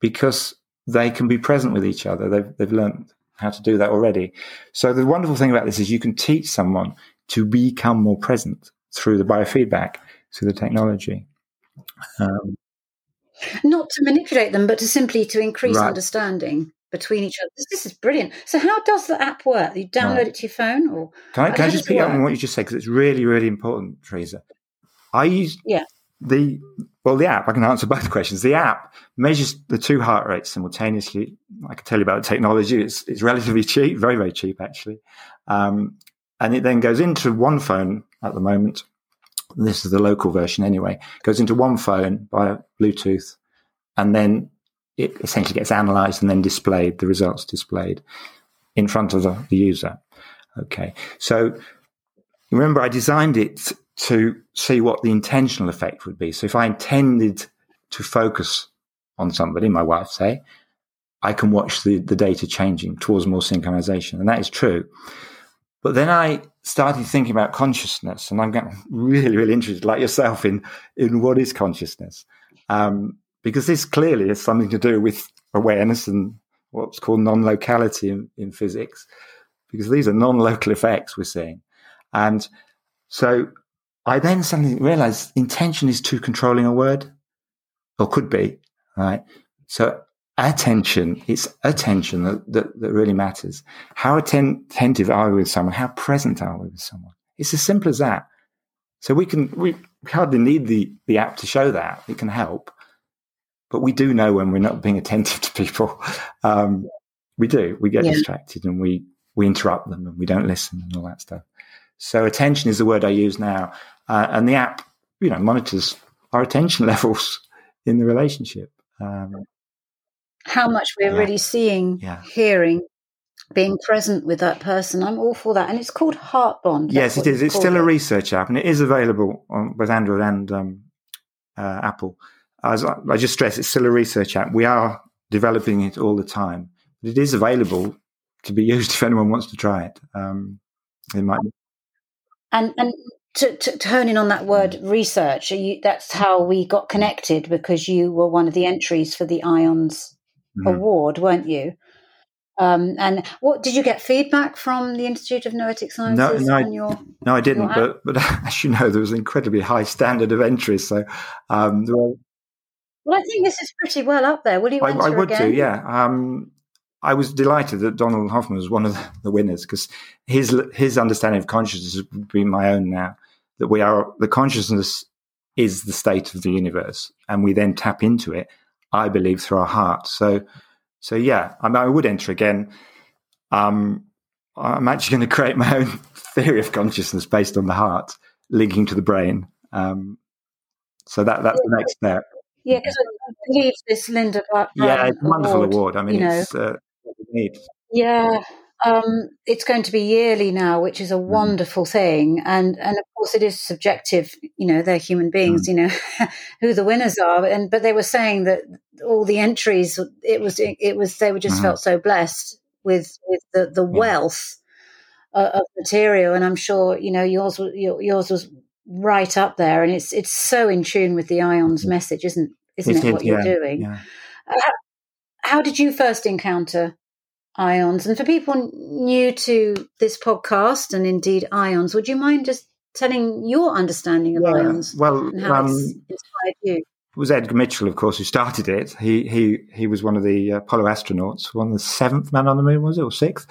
because they can be present with each other. They've they've learned how to do that already. So the wonderful thing about this is you can teach someone to become more present through the biofeedback, through the technology. Um, Not to manipulate them, but to simply to increase Right. understanding between each other. This, is brilliant. So, how does the app work? You download Right. it to your phone, or Can I, can I just pick up on what you just said because it's really, really important, Theresa. I use Yeah. the well, the app. I can answer (laughs) both questions. The app measures the two heart rates simultaneously. I can tell you about the technology. It's it's relatively (laughs) cheap, very, very cheap actually. Um, and it then goes into one phone at the moment. This is the local version anyway. Goes into one phone by Bluetooth, and then it essentially gets analysed and then displayed. The results displayed in front of the, the user. Okay, so remember I designed it to see what the intentional effect would be. So if I intended to focus on somebody, my wife say, I can watch the, the data changing towards more synchronization. And that is true. But then I started thinking about consciousness and I'm getting (laughs) really, really interested, like yourself, in, in what is consciousness. Um, because this clearly has something to do with awareness and what's called non-locality in, in physics, because these are non-local effects we're seeing. And so I then suddenly realized intention is too controlling a word, or could be, right? So attention, it's attention that, that, that really matters. How atten- attentive are we with someone? How present are we with someone? It's as simple as that. So we can, we hardly need the, the app to show that. It can help. But we do know when we're not being attentive (laughs) to people. Um, we do. We get Yeah. distracted and we, we interrupt them and we don't listen and all that stuff. So attention is the word I use now. Uh, and the app, you know, monitors our attention (laughs) levels in the relationship. Um, how much we're Yeah. really seeing, Yeah. hearing, being present with that person? I'm all for that. And it's called Heartbond. yes, That's it what is. It's still a research app and it is available on both Android and um, uh, Apple. As I, I just stress, it's still a research app. We are developing it all the time. But it is available to be (laughs) used if anyone wants to try it. Um, it might And and to, to, hone in on that word research, you, that's how we got connected because you were one of the entries for the IONS Mhm. Award, weren't you? Um, and what did you get feedback from the Institute of Noetic Sciences no, I- on your? No, I didn't. But, but (laughs) as you know, there was an incredibly high standard of entries. So um, there were Well, I think this is pretty well up there. Will you I, I would again? do, yeah. Um, I was delighted that Donald Hoffman was one of the, the winners because his his understanding of consciousness would be my own now. That we are the consciousness is the state of the universe, and we then tap into it. I believe through our heart. So, so yeah, I, mean, I would enter again. Um, I'm actually going to create my own (laughs) theory of consciousness based on the heart linking to the brain. Um, so that that's the next step. Yeah, because I believe this Linda Yeah, it's a wonderful award. I mean, you know. it's uh, what we need. Yeah, um, it's going to be yearly now, which is a Mm-hmm. wonderful thing, and and of course it is subjective. You know, they're human beings. Mm. You know (laughs) who the winners are, and but they were saying that all the entries, it was it was they were just Mhm. felt so blessed with with the the Yeah. wealth uh, of material, and I'm sure you know yours was yours was right up there, and it's it's so in tune with the IONS Mhm. message, isn't isn't It it? what you're doing? yeah. how did you first encounter IONS? And for people new to this podcast and indeed IONS, would you mind just telling your understanding of Yeah, IONS Well, and how um, it's inspired you? it was Edgar Mitchell, of course, who started it. He he he was one of the Apollo astronauts, one of the seventh man on the moon, was it, or sixth?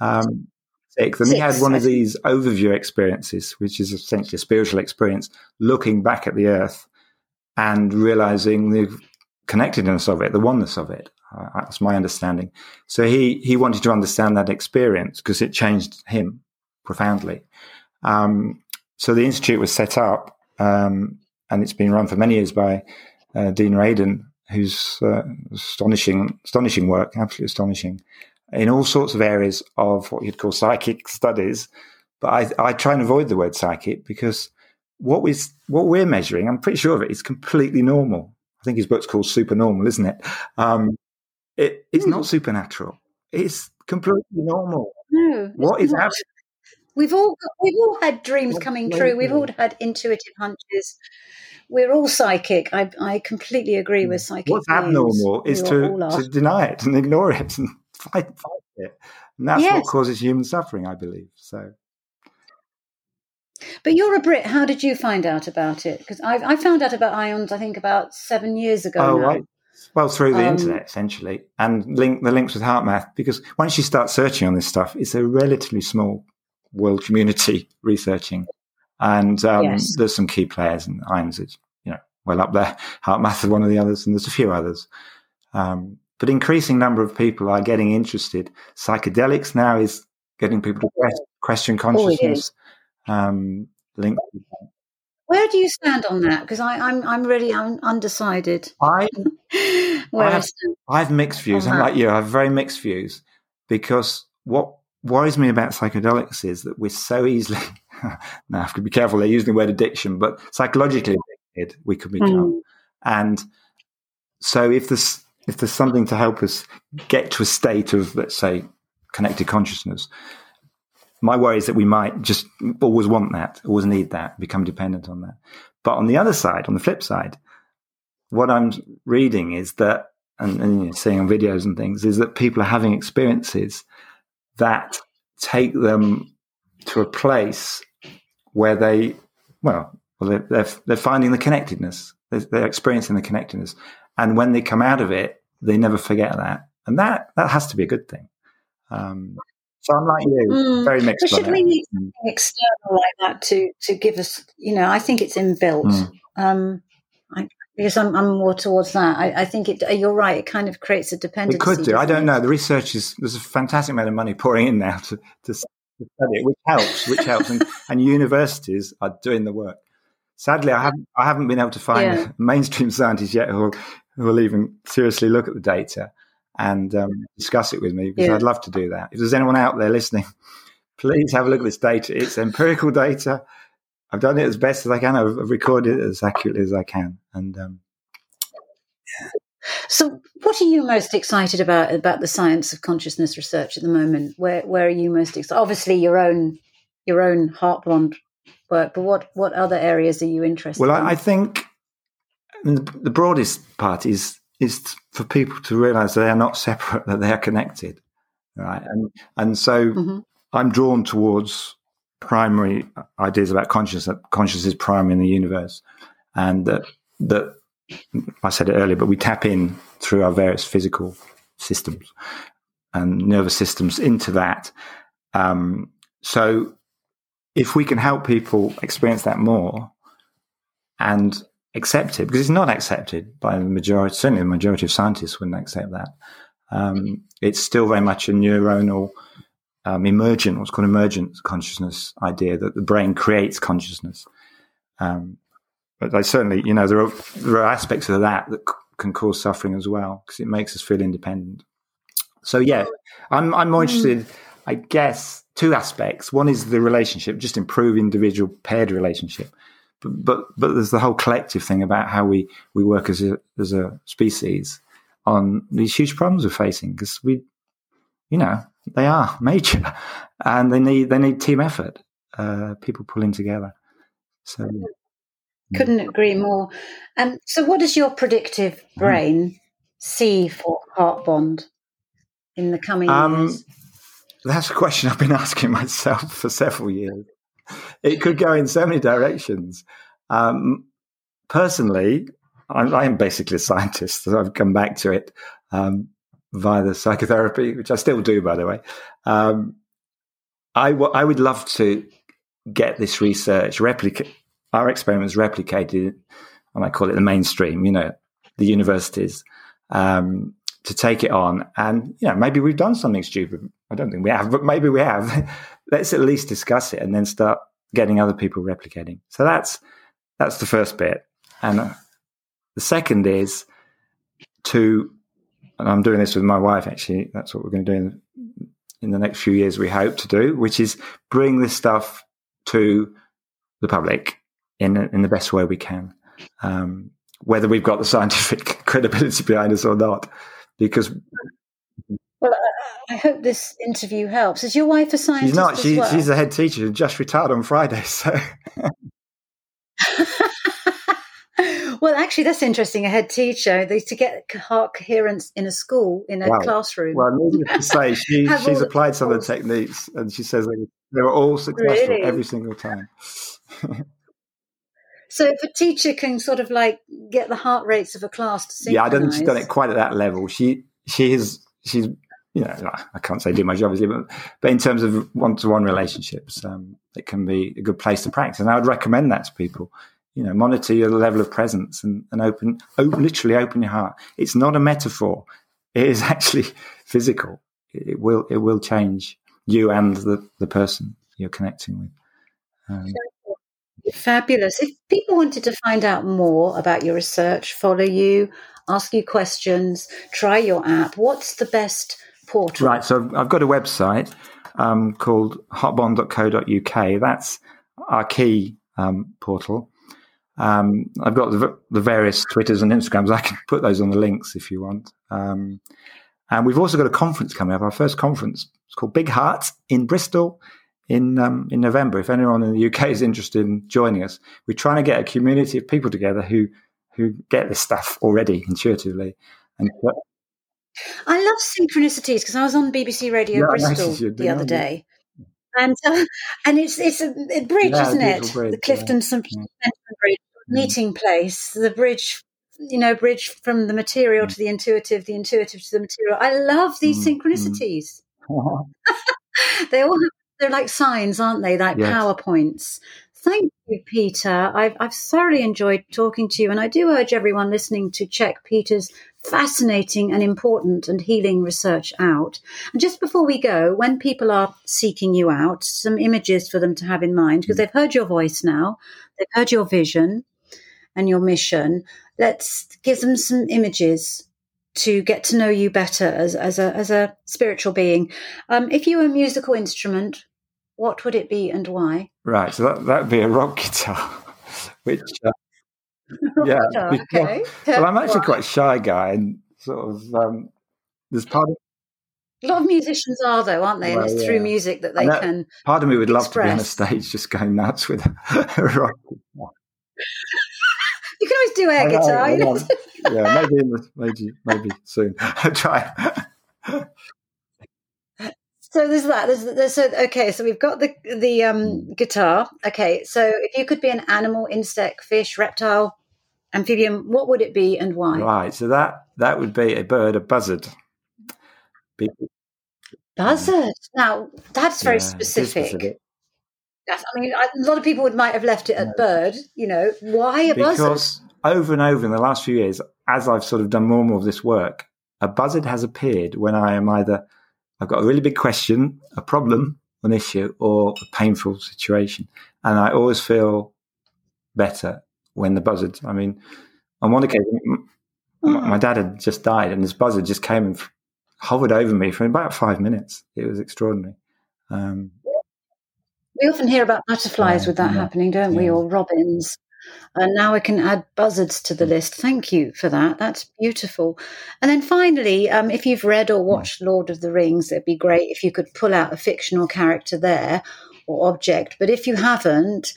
Um, sixth, and he had one of these overview experiences, which is essentially a spiritual experience, looking back at the Earth and realizing the connectedness of it, the oneness of it. Uh, that's my understanding. So he he wanted to understand that experience because it changed him profoundly. Um, so the institute was set up, um, and it's been run for many years by uh, Dean Radin, who's uh, astonishing, astonishing work, absolutely astonishing, in all sorts of areas of what you'd call psychic (laughs) studies. But I, I try and avoid the word psychic because what we what we're measuring, I'm pretty sure of it, is completely normal. I think his book's called Supernormal, isn't it? Um, it, it's not hmm. supernatural. It's completely normal. No. What is not. We've all got, we've all had dreams coming true. We've all had intuitive hunches. We're all psychic. I, I completely agree hmm. with psychic. What's abnormal is We to, to deny it and ignore it and (laughs) fight, fight it. And that's what causes human suffering, I believe. So But you're a Brit. How did you find out about it? Because I, I found out about IONS, I think, about seven years ago. Oh, now. Well, through the Um, internet, essentially, and link the links with HeartMath, because once you start searching on this stuff, it's a relatively small world community (laughs) researching, and um, Yes. there's some key players, and IONS is, you know, well up there. (laughs) HeartMath is one of the others, and there's a few others. Um, but increasing number of people are getting interested. Psychedelics now is getting people to quest- question Oh, consciousness. um, link. Where do you stand on that? Because I'm I'm really un- undecided. I (laughs) Where I I have- stand. I have mixed views. I'm like you. I have very mixed views because what worries me about psychedelics is that we're so easily. (laughs) now I have to be careful. They're using the word addiction, but psychologically addicted we could become. Mm. And so if there's if there's something to help us get to a state of let's say connected consciousness, my worry is that we might just always want that, always need that, become dependent on that. But on the other side, on the flip side, what I'm reading is that, and, and you know, seeing on videos and things, is that people are having experiences that take them to a place where they, well, well they're, they're, finding the connectedness. They're, they're experiencing the connectedness. And when they come out of it, they never forget that. And that, that has to be a good thing. Um, so I'm like you, Mm. very mixed. But should we need Mm. something external like that to to give us? You know, I think it's inbuilt. Mm. Um, I, because I'm, I'm more towards that. I, I think it. You're right. It kind of creates a dependency. It could do. I don't it? know. The research is there's a fantastic amount of money pouring in now (laughs) to, to, to study it, which helps, which (laughs) helps, and, and universities are doing the work. Sadly, I haven't I haven't been able to find Yeah. (laughs) mainstream scientists yet who will, who will even seriously look at the data and um, discuss it with me because Yeah. I'd love to do that. If there's anyone out there listening, (laughs) please have a look at this data. It's empirical data. I've done it as best as I can. I've recorded it as accurately as I can, and um, So, what are you most excited about about the science of consciousness research at the moment? Where where are you most excited? Obviously, your own your own Heartbond work, but what what other areas are you interested? Well, in? I, I think the broadest part is is for people to realise they are not separate; (laughs) that they are connected, right? And and so Mhm. I'm drawn towards primary ideas about consciousness. That consciousness is primary in the universe, and that that I said it earlier, but we tap in through our various physical systems and nervous systems into that. Um, so if we can help people experience that more and accept it, because it's not accepted by the majority, certainly the majority of scientists wouldn't accept that. Um, it's still very much a neuronal, um, emergent, what's called emergent consciousness idea that the brain creates consciousness. Um, but I certainly, you know, there are, there are aspects of that that c- can cause suffering as well because it makes us feel independent. So yeah, I'm I'm more interested, I guess, two aspects. One is the relationship, just improve individual paired relationship, but but there's the whole collective thing about how we we work as a as a species on these huge problems we're facing because we, you know, they are (laughs) major, and they need they need team effort, uh, people pulling together. So Couldn't agree more. Um, so, what does your predictive Mm-hmm. brain see for Heartbond in the coming Um, years? That's a question I've been (laughs) asking myself for several years. (laughs) It could go in so many directions. Um, personally, I'm, I'm basically a scientist, so I've come back to it um, via the psychotherapy, which I still do, by the way. Um, I, w- I would love to get this research replicate our experiments replicated, and I call it the mainstream. You know, the universities. Um, to take it on. And, you know, maybe we've done something stupid. I don't think we have, but maybe we have. (laughs) Let's at least discuss it and then start getting other people replicating. So that's, that's the first bit. And uh, the second is to, and I'm doing this with my wife actually, that's what we're going to do in, in the next few years, we hope to do, which is bring this stuff to the public in, in the best way we can. Um, whether we've got the (laughs) scientific credibility behind us or not because well, I, hope this interview helps. Is your wife a scientist? she's not. She, well? She's a head teacher who just retired on Friday. (laughs) So (laughs) well, actually, that's interesting. A head teacher they, to get heart coherence in a school in a Wow. classroom. Well, needless to say, (laughs) she, she's applied some of the techniques, and she says they, they were all successful Really? every single time. so if a teacher can sort of like get the heart rates of a class to synchronize, Yeah, I don't think she's done it quite at that level. She she is she's you know I can't say do my job obviously, but but in terms of one to one relationships, um, it can be a good place to practice, and I would recommend that to people. You know, monitor your level of presence and, and open, open, literally open your heart. It's not a metaphor; it is (laughs) actually physical. It, it will it will change you and the the person you're connecting with. Um, Fabulous. If people wanted to find out more about your research, follow you, ask you questions, try your app, what's the best portal? Right. So I've got a website um, called heartbond.co.uk. That's our key um, portal. Um, I've got the, the various Twitters and Instagrams. I can put those on the links if you want. Um, and we've also got a conference coming up. Our first conference. It's called Big Heart in Bristol in um, in November. If anyone in the UK is interested in joining us, we're trying to get a community of people together who who get this stuff already intuitively. And I love synchronicities because I was on BBC Radio Yeah, (laughs) Bristol the other day. And uh, (laughs) and it's it's a, a bridge, Yeah, isn't it? bridge, the Clifton St Bridge meeting place, the bridge, you know, bridge from the material to the intuitive, the intuitive to the material. I love these Mm, mm. synchronicities. (laughs) they all have, they're like signs, aren't they? Like Yes. PowerPoints. Thank you, Peter. I've, I've thoroughly enjoyed talking to you, and I do urge everyone listening to check Peter's fascinating and important and healing research out. And just before we go, when people are seeking you out, some images for them to have in mind, because they've heard your voice now, they've heard your vision and your mission. Let's give them some images to get to know you better as, as a as a spiritual being. Um, if you were a musical instrument, what would it be and why? Right, so that that'd be a rock guitar, (laughs) which uh, (laughs) yeah. Oh, okay. Well, I'm actually quite a shy guy, and sort of um, there's part of A lot of musicians are, though, aren't they? Well, and it's yeah. through music that they know. can. part of me would love to be on a stage just going nuts with a (laughs) rock. (laughs) You can always do air guitar. Know. yeah, maybe the, maybe maybe soon. I'll try. So there's that. There's, there's so okay. So we've got the the Hmm. um, guitar. Okay. So if you could be an animal, insect, fish, reptile, amphibian, what would it be and why? Right, so that that would be a bird, a buzzard. Buzzard. Now that's very yeah, specific. That's, I mean, a lot of people would might have left it at bird. You know, why a buzzard? because over and over in the last few years, as I've sort of done more and more of this work, a buzzard has appeared when I am either I've got a really big question, a problem, an issue, or a painful situation, and I always feel better when the buzzard. I mean, on one occasion, m- m- my dad had just died, and this buzzard just came and hovered over me for about five minutes. It was extraordinary. Um, We often hear about butterflies Yeah, with that yeah, happening, don't we? Or robins. And now I can add buzzards to Mm. the list. Thank you for that. That's beautiful. And then finally, um, if you've read or watched Lord of the Rings, it'd be great if you could pull out a fictional character there or object. But if you haven't,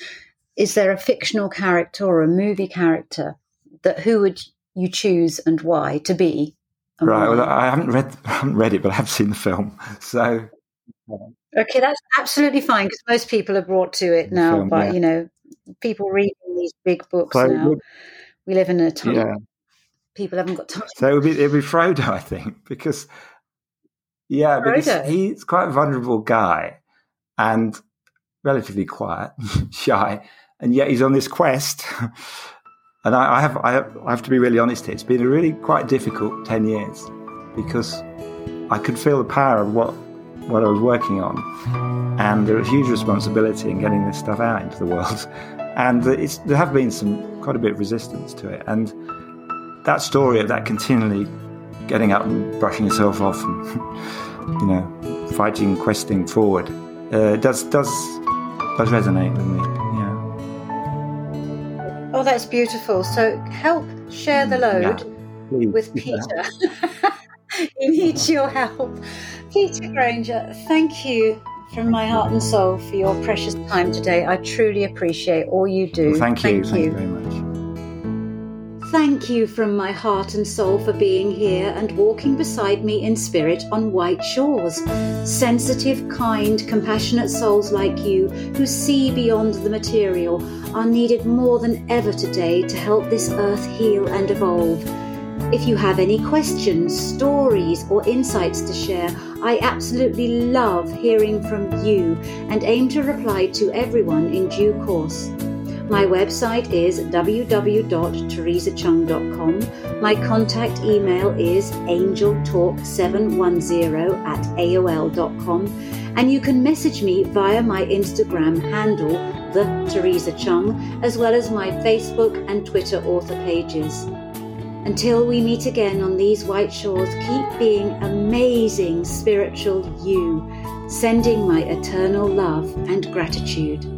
is there a fictional character or a movie character that who would you choose and why to be? right. why? Well, I haven't read (laughs) I haven't read it, but I have seen the film. So Okay, that's absolutely fine because most people are brought to it now. film, but yeah. you know, people reading these big books So now. would- we live in a time yeah. people haven't got time. So it would be it would be Frodo, I think, because yeah, because he's quite a vulnerable guy and relatively quiet, (laughs) shy, and yet he's on this quest. (laughs) and I, I have I have I have to be really honest here. It's been a really quite difficult ten years because I could feel the power of what what I was working on, and there was huge responsibility in getting this stuff out into the world. (laughs) And it's, there have been some quite a bit of resistance to it, and that story of that continually getting up and brushing yourself off and (laughs) you know fighting questing forward uh, does does does resonate with me yeah Oh, that's beautiful. So help share the load Please. with (laughs) Yeah. Peter. he needs your help. Peter Granger, thank you from my heart and soul for your precious time today. I truly appreciate all you do. Well, thank you. Thank, thank you. you very much. Thank you from my heart and soul for being here and walking beside me in spirit on white shores. Sensitive, kind, compassionate souls like you who see beyond the material are needed more than ever today to help this earth heal and evolve. If you have any questions, stories, or insights to share, I absolutely love hearing from you and aim to reply to everyone in due course. My website is www.theresacheung.com. My contact email is angeltalk710 at aol.com. And you can message me via my Instagram handle, The Theresa Cheung, as well as my Facebook and Twitter author pages. Until we meet again on these white shores, keep being amazing spiritual you, sending my eternal love and gratitude.